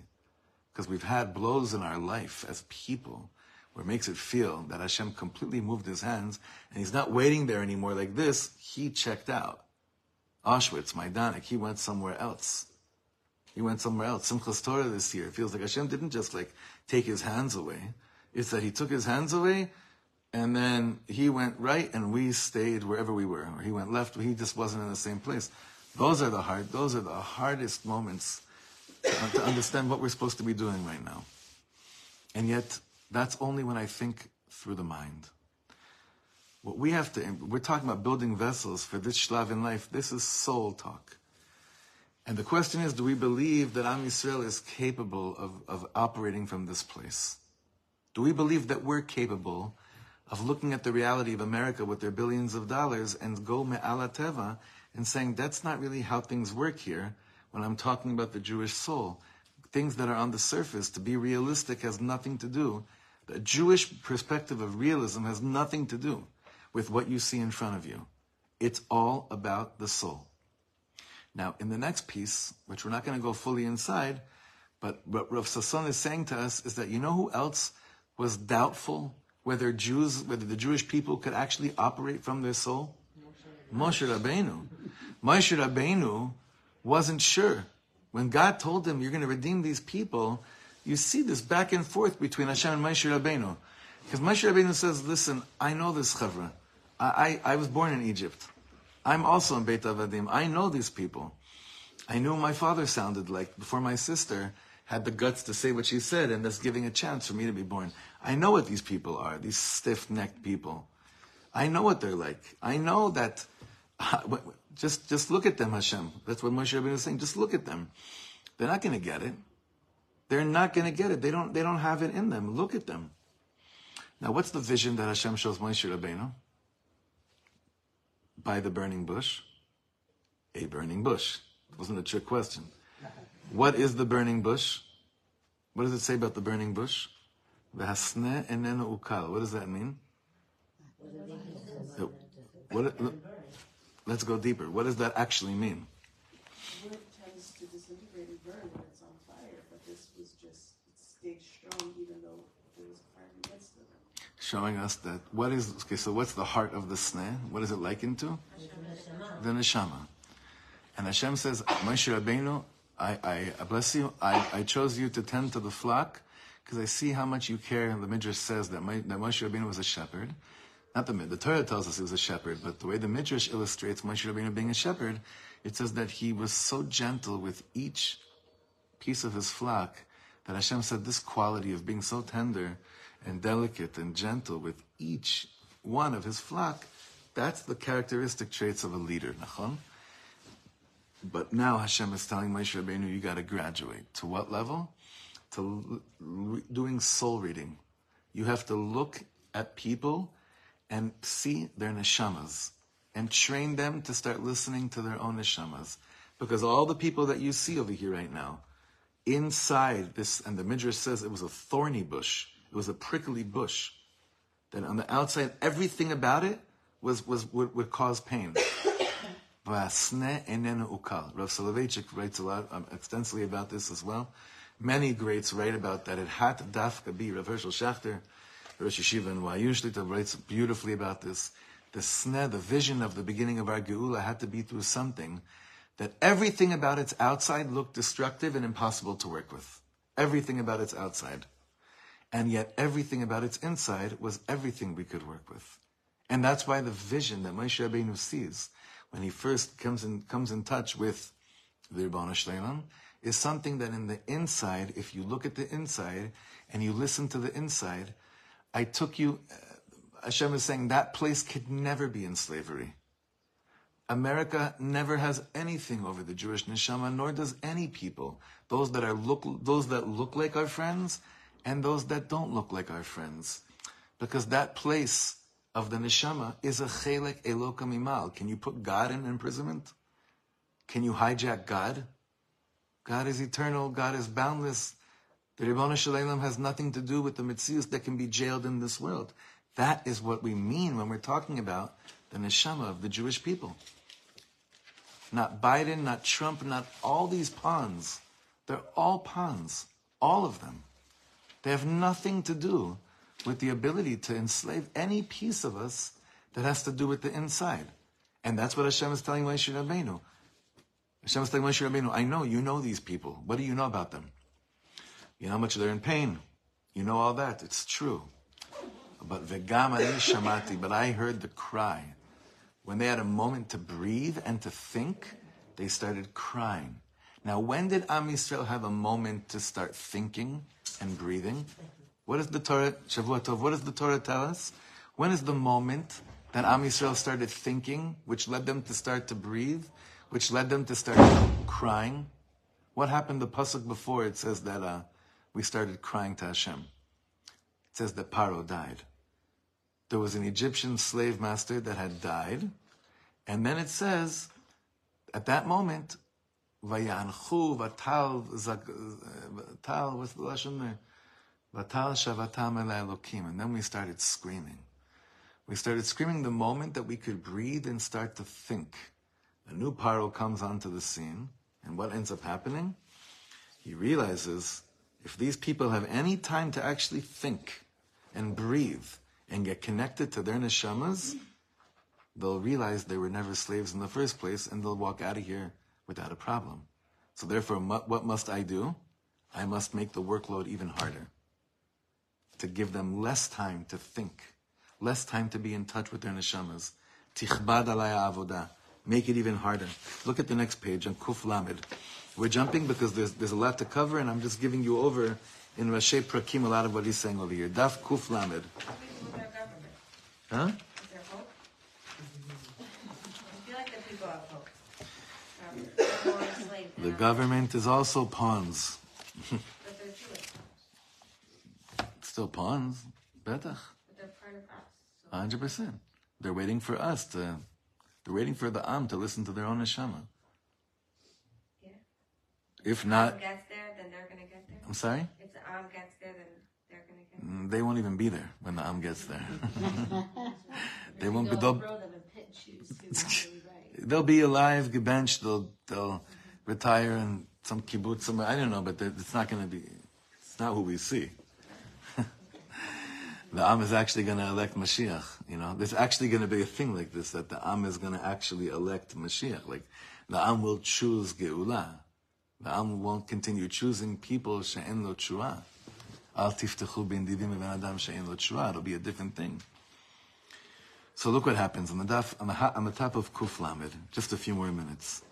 because we've had blows in our life as people where it makes it feel that Hashem completely moved his hands and he's not waiting there anymore like this. He checked out. Auschwitz, Majdanek, he went somewhere else. He went somewhere else. Simchas Torah this year. It feels like Hashem didn't just like take his hands away. It's that he took his hands away and then he went right and we stayed wherever we were. Or he went left, he just wasn't in the same place. Those are the hard, those are the hardest moments uh, to understand what we're supposed to be doing right now. And yet, that's only when I think through the mind. What we have to, we're talking about building vessels for this shlav in life. This is soul talk. And the question is, do we believe that Am Yisrael is capable of, of operating from this place? Do we believe that we're capable of looking at the reality of America with their billions of dollars and go me'ala teva and saying, that's not really how things work here when I'm talking about the Jewish soul. Things that are on the surface, to be realistic has nothing to do. The Jewish perspective of realism has nothing to do with what you see in front of you. It's all about the soul. Now, in the next piece, which we're not going to go fully inside, but what Rav Sasson is saying to us is that you know who else was doubtful whether Jews, whether the Jewish people could actually operate from their soul? Moshe Rabbeinu. Moshe Rabbeinu wasn't sure. When God told him, you're going to redeem these people, you see this back and forth between Hashem and Moshe Rabbeinu. Because Moshe Rabbeinu says, listen, I know this chavra. I, I, I was born in Egypt. I'm also in Beit Avadim. I know these people. I knew my father sounded like before my sister had the guts to say what she said, and thus giving a chance for me to be born. I know what these people are, these stiff necked people. I know what they're like. I know that. Just, just look at them, Hashem. That's what Moshe Rabbeinu is saying. Just look at them. They're not going to get it. They're not going to get it. They don't, they don't have it in them. Look at them. Now, what's the vision that Hashem shows Moshe Rabbeinu? By the burning bush? A burning bush. It wasn't a trick question. What is the burning bush? What does it say about the burning bush? V'hasne enenu ukal. What does that mean? What, let's go deeper. What does that actually mean? Wood tends to disintegrate and burn when it's on fire, but this was just, it stayed strong even though there was fire in the midst of it. Showing us that what is okay. So what's the heart of the sneh? What is it likened to? The neshama. And Hashem says, Moshe Rabbeinu, I, I bless you. I, I chose you to tend to the flock because I see how much you care. And the Midrash says that, my, that Moshe Rabbeinu was a shepherd. Not the the Torah tells us he was a shepherd, but the way the Midrash illustrates Moshe Rabbeinu being a shepherd, it says that he was so gentle with each piece of his flock that Hashem said this quality of being so tender and delicate and gentle with each one of his flock, that's the characteristic traits of a leader. Nachon? But now Hashem is telling Moshe Rabbeinu, you got to graduate. To what level? To l- doing soul reading. You have to look at people and see their neshamas and train them to start listening to their own neshamas. Because all the people that you see over here right now, inside this, and the Midrash says it was a thorny bush, it was a prickly bush, that on the outside, everything about it was, was would, would cause pain. Rav Soloveitchik writes a lot um, extensively about this as well. Many greats write about that. It had to dafka be Rav Hershel Schachter, Rosh Yeshiva and Wayushlita writes beautifully about this. The sneh, the vision of the beginning of our Geula had to be through something that everything about its outside looked destructive and impossible to work with. Everything about its outside. And yet everything about its inside was everything we could work with. And that's why the vision that Moshe Rabbeinu sees when he first comes in, comes in touch with the Ribono Shel Olam is something that in the inside, if you look at the inside and you listen to the inside, I took you, uh, Hashem is saying that place could never be in slavery. America never has anything over the Jewish neshama, nor does any people. Those that are look, those that look like our friends, and those that don't look like our friends, because that place of the neshama is a chelek eloka mima'al. Can you put God in imprisonment? Can you hijack God? God is eternal. God is boundless. The Ribono Shel Olam has nothing to do with the Mitzias that can be jailed in this world. That is what we mean when we're talking about the neshama of the Jewish people. Not Biden, not Trump, not all these pawns. They're all pawns. All of them. They have nothing to do with the ability to enslave any piece of us that has to do with the inside. And that's what Hashem is telling Moshe Rabbeinu. Hashem is telling Moshe Rabbeinu, I know, you know these people. What do you know about them? You know how much they're in pain. You know all that. It's true. But vegam ani shamati, but I heard the cry. When they had a moment to breathe and to think, they started crying. Now, when did Am Yisrael have a moment to start thinking and breathing? What does the Torah, Shavua Tov, what does the Torah tell us? When is the moment that Am Yisrael started thinking, which led them to start to breathe, which led them to start crying? What happened the pasuk before? It says that uh, we started crying to Hashem. It says that Paro died. There was an Egyptian slave master that had died, and then it says, at that moment, Vayanchu vatal vatal what's the there? Vatal shavatam Elokim, and then we started screaming. We started screaming the moment that we could breathe and start to think. A new Paro comes onto the scene, and what ends up happening? He realizes if these people have any time to actually think and breathe and get connected to their neshamas, they'll realize they were never slaves in the first place and they'll walk out of here without a problem. So therefore, what must I do? I must make the workload even harder. To give them less time to think, less time to be in touch with their neshamas. Tichbad alaya avodah. make it even harder. Look at the next page on Kuf Lamed. We're jumping because there's, there's a lot to cover, and I'm just giving you over in rashei perakim a lot of what he's saying over here. Daf Kuf Lamed. What do we do with our government? Huh? Is there hope? I feel like the people have hope. Um, they're more enslaved The government is also pawns. But they're Jewish, Still pawns. Betach. but they're part of us. So Hundred percent. They're waiting for us to. They're waiting for the Am to listen to their own neshama. Yeah. If Am not, gets there, then they're gonna get there. I'm sorry. If the Am gets there, then they're gonna get there. Mm, They won't even be there when the Am gets there. they won't be. They'll They'll, be alive, gebenched. They'll they'll retire in some kibbutz somewhere. I don't know, but it's not going to be. It's not who we see. the Am is actually going to elect Mashiach. You know, there's actually going to be a thing like this that the Am is going to actually elect Mashiach. Like the Am will choose Geulah. The Am won't continue choosing people she'en lo tshua. Al tiftechu bin divim adam she'en lo tshua. It'll be a different thing. So look what happens on the daf, on the, ha- on the top of Kuf Lamed. Just a few more minutes.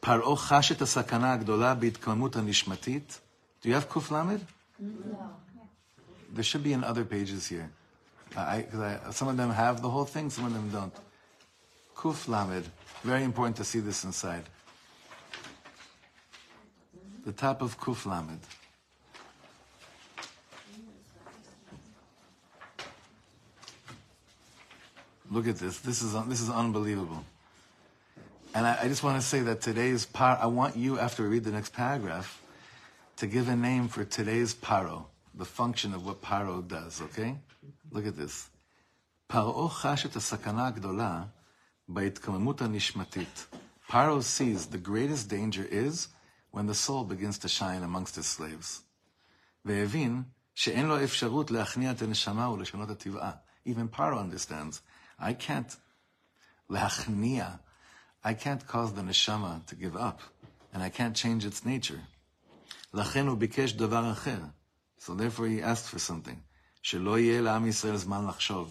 פרעה חש את הסכנה הגדולה בהתקוממות הנשמתית. Do you have Kuf Lamed? There should be in other pages here. I, 'cause I, some of them have the whole thing, some of them don't. Kuf Lamed. Very important to see this inside. The top of Kuf Lamed. Look at this. This is this is unbelievable. And I, I just want to say that today's par. I want you, after we read the next paragraph, to give a name for today's paro, the function of what paro does. Okay? Look at this. פרעה חש את הסכנה הגדולה בהתקוממות הנשמתית. Paro sees the greatest danger is when the soul begins to shine amongst his slaves. והבין שאין לו אפשרות להכניע את הנשמה ולשנות את טבעה. Even Paro understands, I can't lachnia. I can't cause the neshama to give up, and I can't change its nature. Lachenu bikesh davar acher. So therefore, he asked for something. Shelo yeh la'am Yisrael zman lachshov.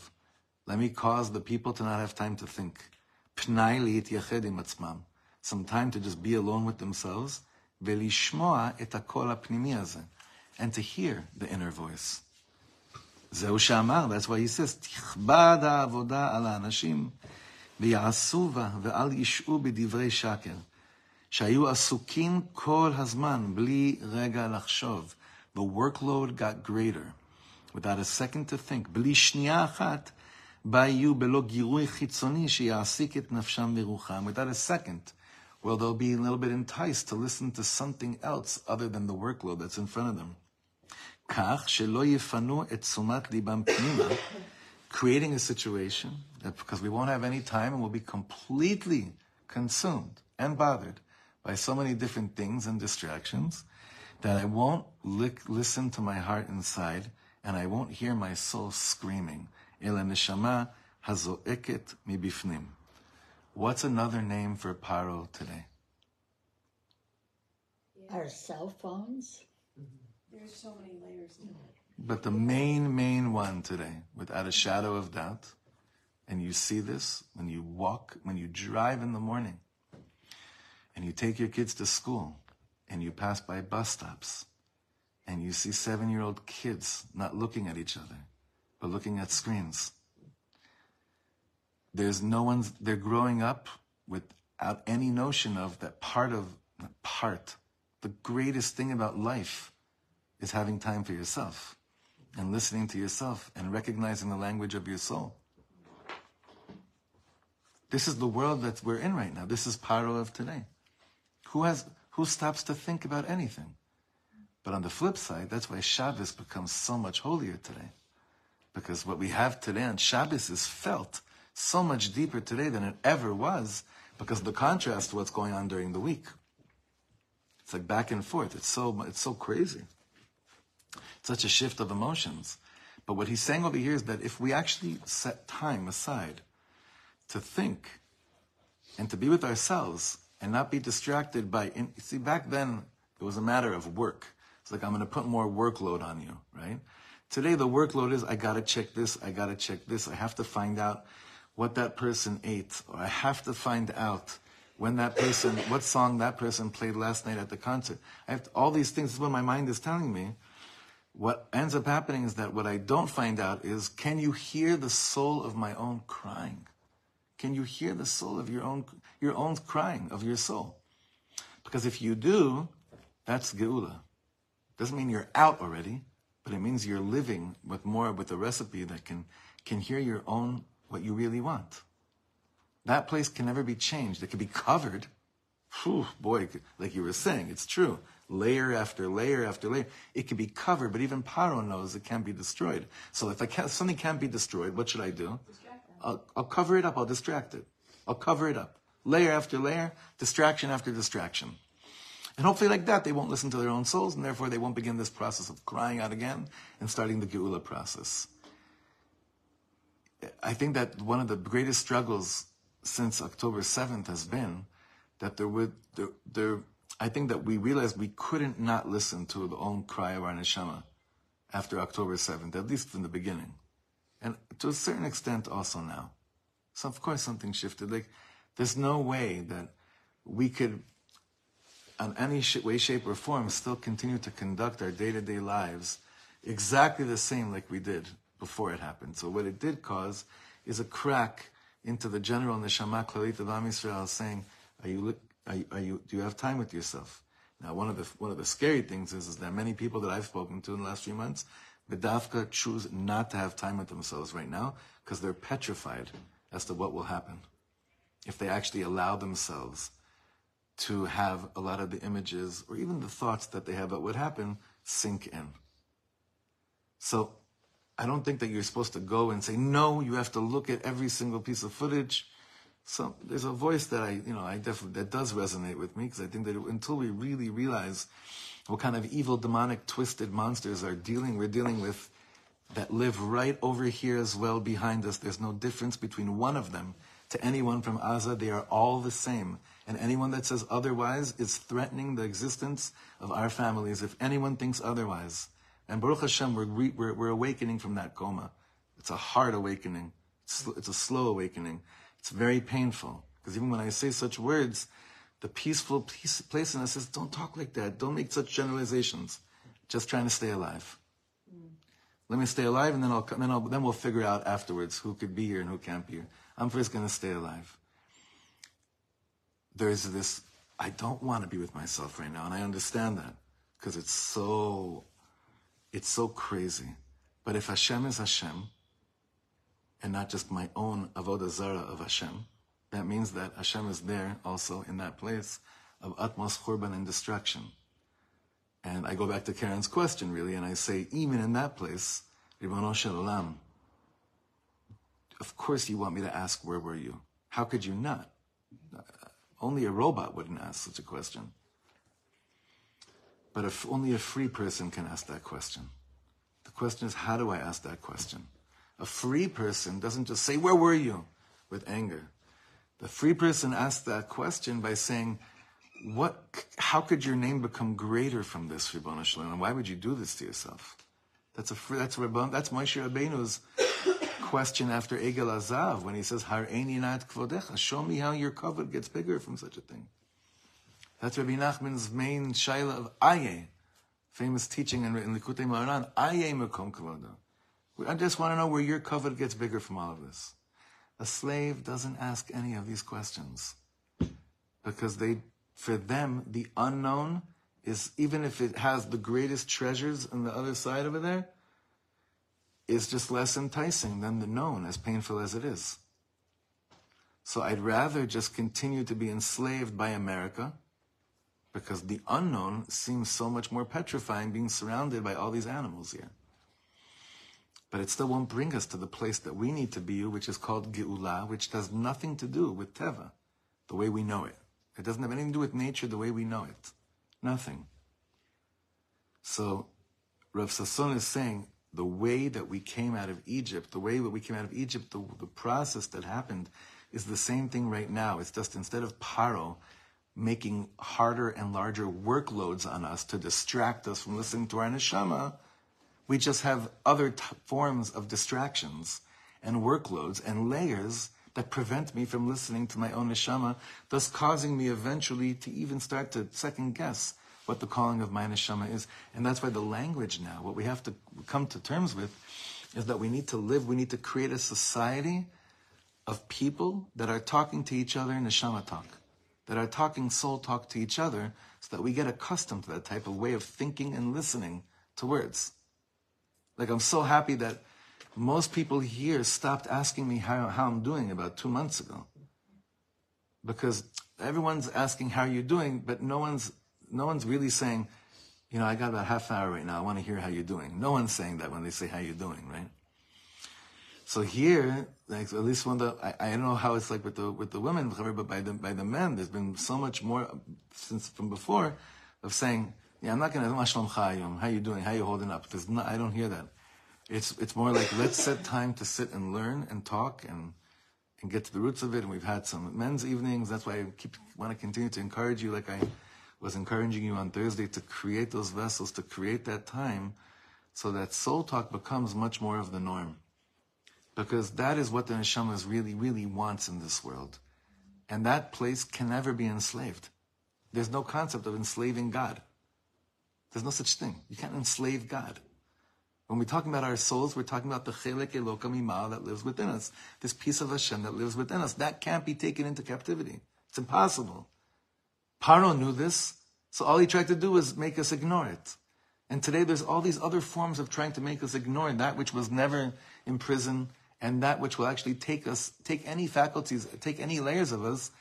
Let me cause the people to not have time to think. Pnai liyityached im. Some time to just be alone with themselves. Velishmoa et hakol ha'pnimi. And to hear the inner voice. זהו שאמר, that's why he says, תכבד העבודה על האנשים, ויעשו בה, ואל ישעו בדברי שקר, שהיו עסוקים כל הזמן, בלי רגע לחשוב. The workload got greater, without a second to think, בלי שנייה אחת, בה יהיו בלא גירוי חיצוני שיעסיק את נפשם ורוחם, without a second, well, they'll be a little bit enticed to listen to something else other than the workload that's in front of them. כך שלא יפנו את תשומת ליבם פנימה, creating a situation that because we won't have any time and we'll be completely consumed and bothered by so many different things and distractions that I won't lick, listen to my heart inside and I won't hear my soul screaming. אלא נשמה הזועקת מבפנים. What's another name for Paro today? Our cell phones? There's so many layers to it. But the main, main one today, without a shadow of doubt, and you see this when you walk, when you drive in the morning, and you take your kids to school, and you pass by bus stops, and you see seven year old kids not looking at each other, but looking at screens. There's no one's, they're growing up without any notion of that part of, part, the greatest thing about life is having time for yourself and listening to yourself and recognizing the language of your soul. This is the world that we're in right now. This is Paro of today. Who has who stops to think about anything? But on the flip side, that's why Shabbos becomes so much holier today. Because what we have today on Shabbos is felt so much deeper today than it ever was because of the contrast to what's going on during the week. It's like back and forth. It's so it's so crazy such a shift of emotions. But what he's saying over here is that if we actually set time aside to think and to be with ourselves and not be distracted by, in, see, back then it was a matter of work. It's like, I'm going to put more workload on you, right? Today the workload is, I got to check this, I got to check this, I have to find out what that person ate, or I have to find out when that person, what song that person played last night at the concert. I have to, all these things is what my mind is telling me. What ends up happening is that what I don't find out is, can you hear the soul of my own crying? Can you hear the soul of your own, your own crying of your soul? Because if you do, that's geula. Doesn't mean you're out already, but it means you're living with more with a recipe that can can hear your own what you really want. That place can never be changed. It can be covered. Whew, boy, like you were saying, it's true. Layer after layer after layer. It can be covered, but even Paro knows it can't be destroyed. So if I can't, something can't be destroyed, what should I do? I'll, I'll cover it up. I'll distract it. I'll cover it up. Layer after layer, distraction after distraction. And hopefully like that, they won't listen to their own souls, and therefore they won't begin this process of crying out again and starting the Geula process. I think that one of the greatest struggles since October 7th has been that there would, there, there I think that we realized we couldn't not listen to the own cry of our neshama after October 7th, at least from the beginning. And to a certain extent also now. So of course something shifted. Like, there's no way that we could, on any way, shape, or form, still continue to conduct our day-to-day lives exactly the same like we did before it happened. So what it did cause is a crack into the general neshama klalit of Am Yisrael saying, are you, are you, are you, do you have time with yourself? Now, one of the one of the scary things is, is that many people that I've spoken to in the last few months, Bedavka choose not to have time with themselves right now because they're petrified as to what will happen if they actually allow themselves to have a lot of the images or even the thoughts that they have about what happened sink in. So I don't think that you're supposed to go and say, no, you have to look at every single piece of footage. So there's a voice that I, you know, I definitely, that does resonate with me because I think that until we really realize what kind of evil, demonic, twisted monsters are dealing, we're dealing with that live right over here as well behind us. There's no difference between one of them to anyone from Aza. They are all the same. And anyone that says otherwise is threatening the existence of our families. If anyone thinks otherwise, and Baruch Hashem, we're, we're, we're awakening from that coma. It's a hard awakening. It's, it's a slow awakening. It's very painful. Because even when I say such words, the peaceful peace, place in us says, don't talk like that. Don't make such generalizations. Just trying to stay alive. Mm. Let me stay alive, and then I'll, then I'll, then we'll figure out afterwards who could be here and who can't be here. I'm first going to stay alive. There's this, I don't want to be with myself right now, and I understand that because it's so it's so crazy. But if Hashem is Hashem, and not just my own avodah zara of Hashem, that means that Hashem is there also in that place of utmost churban and destruction. And I go back to Karen's question really, and I say, even in that place, Ribono Shel Olam, of course you want me to ask, where were you? How could you not? Uh, only a robot wouldn't ask such a question. But if only a free person can ask that question. The question is, how do I ask that question? A free person doesn't just say, Where were you? with anger. The free person asks that question by saying, what, how could your name become greater from this, Ribono Shel Olam? And why would you do this to yourself? That's a that's Ribbon, that's Moshe Rabbeinu's question after Egel HaZahav when he says, Har nat kvodecha, show me how your covet gets bigger from such a thing. That's Rabbi Nachman's main shaila of Aye, famous teaching in, in Likutei Moharan, Aye Mekom Kavoda. I just want to know where your covet gets bigger from all of this. A slave doesn't ask any of these questions because they, for them, the unknown is, even if it has the greatest treasures on the other side over there, is just less enticing than the known, as painful as it is. So I'd rather just continue to be enslaved by America because the unknown seems so much more petrifying being surrounded by all these animals here. But it still won't bring us to the place that we need to be, which is called Geula, which has nothing to do with Teva, the way we know it. It doesn't have anything to do with nature the way we know it. Nothing. So, Rav Sasson is saying the way that we came out of Egypt, the way that we came out of Egypt, the, the process that happened is the same thing right now. It's just instead of Paro making harder and larger workloads on us to distract us from listening to our neshama, we just have other t- forms of distractions and workloads and layers that prevent me from listening to my own neshama, thus causing me eventually to even start to second guess what the calling of my neshama is. And that's why the language now, what we have to come to terms with, is that we need to live, we need to create a society of people that are talking to each other in neshama talk, that are talking soul talk to each other, so that we get accustomed to that type of way of thinking and listening to words. Like I'm so happy that most people here stopped asking me how, how I'm doing about two months ago. Because everyone's asking how you're doing, but no one's no one's really saying, you know, I got about half an hour right now. I want to hear how you're doing. No one's saying that when they say how you're doing, right? So here, like at least when the I, I don't know how it's like with the with the women, but by the by the men, there's been so much more since from before of saying, yeah, I'm not gonna how you doing, how you holding up. There's not, I don't hear that. It's it's more like let's set time to sit and learn and talk and and get to the roots of it. And we've had some men's evenings. That's why I keep want to continue to encourage you, like I was encouraging you on Thursday, to create those vessels, to create that time, so that soul talk becomes much more of the norm. Because that is what the neshama really, really wants in this world. And that place can never be enslaved. There's no concept of enslaving God. There's no such thing. You can't enslave God. When we're talking about our souls, we're talking about the chelek eloka mima that lives within us. This piece of Hashem that lives within us. That can't be taken into captivity. It's impossible. Paro knew this, so all he tried to do was make us ignore it. And today there's all these other forms of trying to make us ignore that which was never imprisoned and that which will actually take us, take any faculties, take any layers of us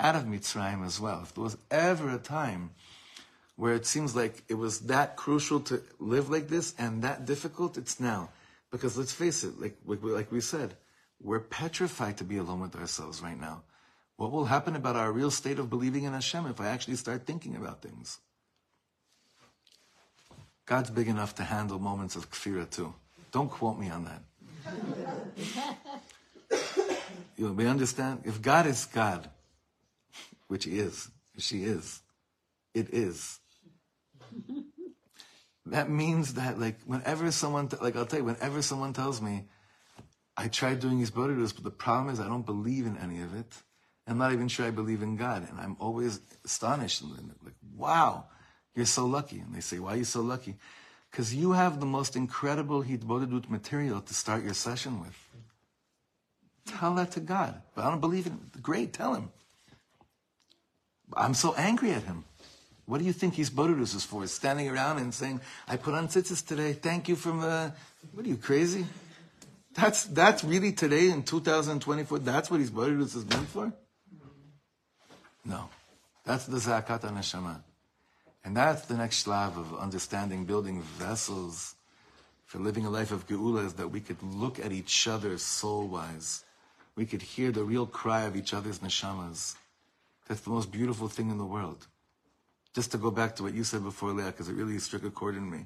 out of Mitzrayim as well. If there was ever a time where it seems like it was that crucial to live like this and that difficult, it's now. Because let's face it, like, like we said, we're petrified to be alone with ourselves right now. What will happen about our real state of believing in Hashem if I actually start thinking about things? God's big enough to handle moments of kfira too. Don't quote me on that you know, we understand if God is God, which He is, she is, it is. that means that like whenever someone like I'll tell you, whenever someone tells me, I tried doing these bodhidus, but the problem is I don't believe in any of it. I'm not even sure I believe in God, and I'm always astonished and like, wow, you're so lucky. And they say, why are you so lucky? Because you have the most incredible Hitbodedut material to start your session with. Tell that to God. But I don't believe it. Great, tell him. I'm so angry at him. What do you think hisbodedus is for? Standing around and saying, I put on tzitzis today. Thank you from the... What are you, crazy? That's, that's really today in 2024, that's what hisbodedus is meant for? No. That's the zakat neshama. And that's the next shlav of understanding, building vessels for living a life of geula is that we could look at each other soul-wise. We could hear the real cry of each other's neshamas. That's the most beautiful thing in the world. Just to go back to what you said before, Leah, because it really struck a chord in me.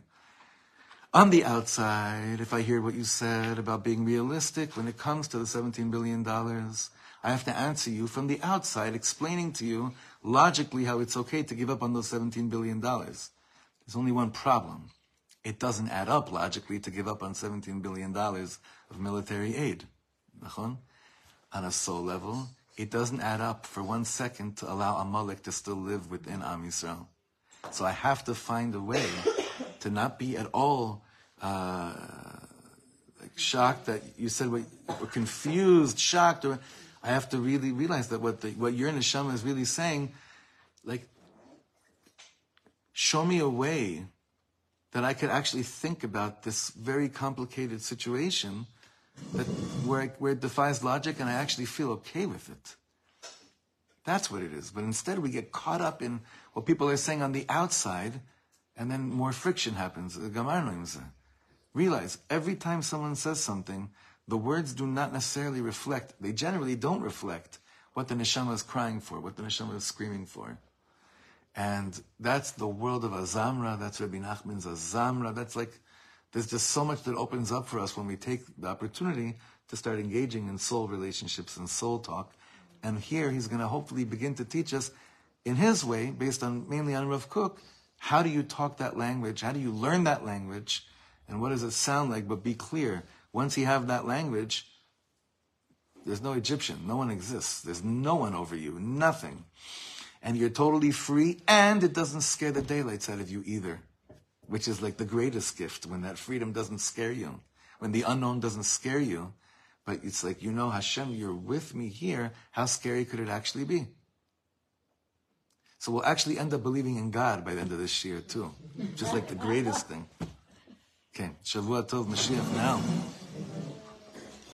On the outside, if I hear what you said about being realistic when it comes to the $17 billion, I have to answer you from the outside, explaining to you logically how it's okay to give up on those $17 billion. There's only one problem. It doesn't add up logically to give up on $17 billion of military aid. On a soul level, it doesn't add up for one second to allow Amalek to still live within Am Yisrael. So I have to find a way to not be at all uh, like shocked that you said what, or confused, shocked, or I have to really realize that what the, what your neshama is really saying, like, show me a way that I could actually think about this very complicated situation that where, it, where it defies logic and I actually feel okay with it. That's what it is. But instead we get caught up in what people are saying on the outside and then more friction happens. Realize every time someone says something, the words do not necessarily reflect, they generally don't reflect what the neshama is crying for, what the neshama is screaming for. And that's the world of Azamra, that's Rabbi Nachman's Azamra, that's like, there's just so much that opens up for us when we take the opportunity to start engaging in soul relationships and soul talk. And here he's going to hopefully begin to teach us in his way, based on mainly on Rav Kook, how do you talk that language? How do you learn that language? And what does it sound like? But be clear once you have that language, There's no Egyptian. No one exists. There's no one over you. Nothing. And you're totally free, and it doesn't scare the daylights out of you either, which is like the greatest gift when that freedom doesn't scare you, when the unknown doesn't scare you, but it's like, you know, Hashem, you're with me here. How scary could it actually be? So we'll actually end up believing in God by the end of this year too, is like the greatest thing. Okay, Shavua Tov Mashiach now.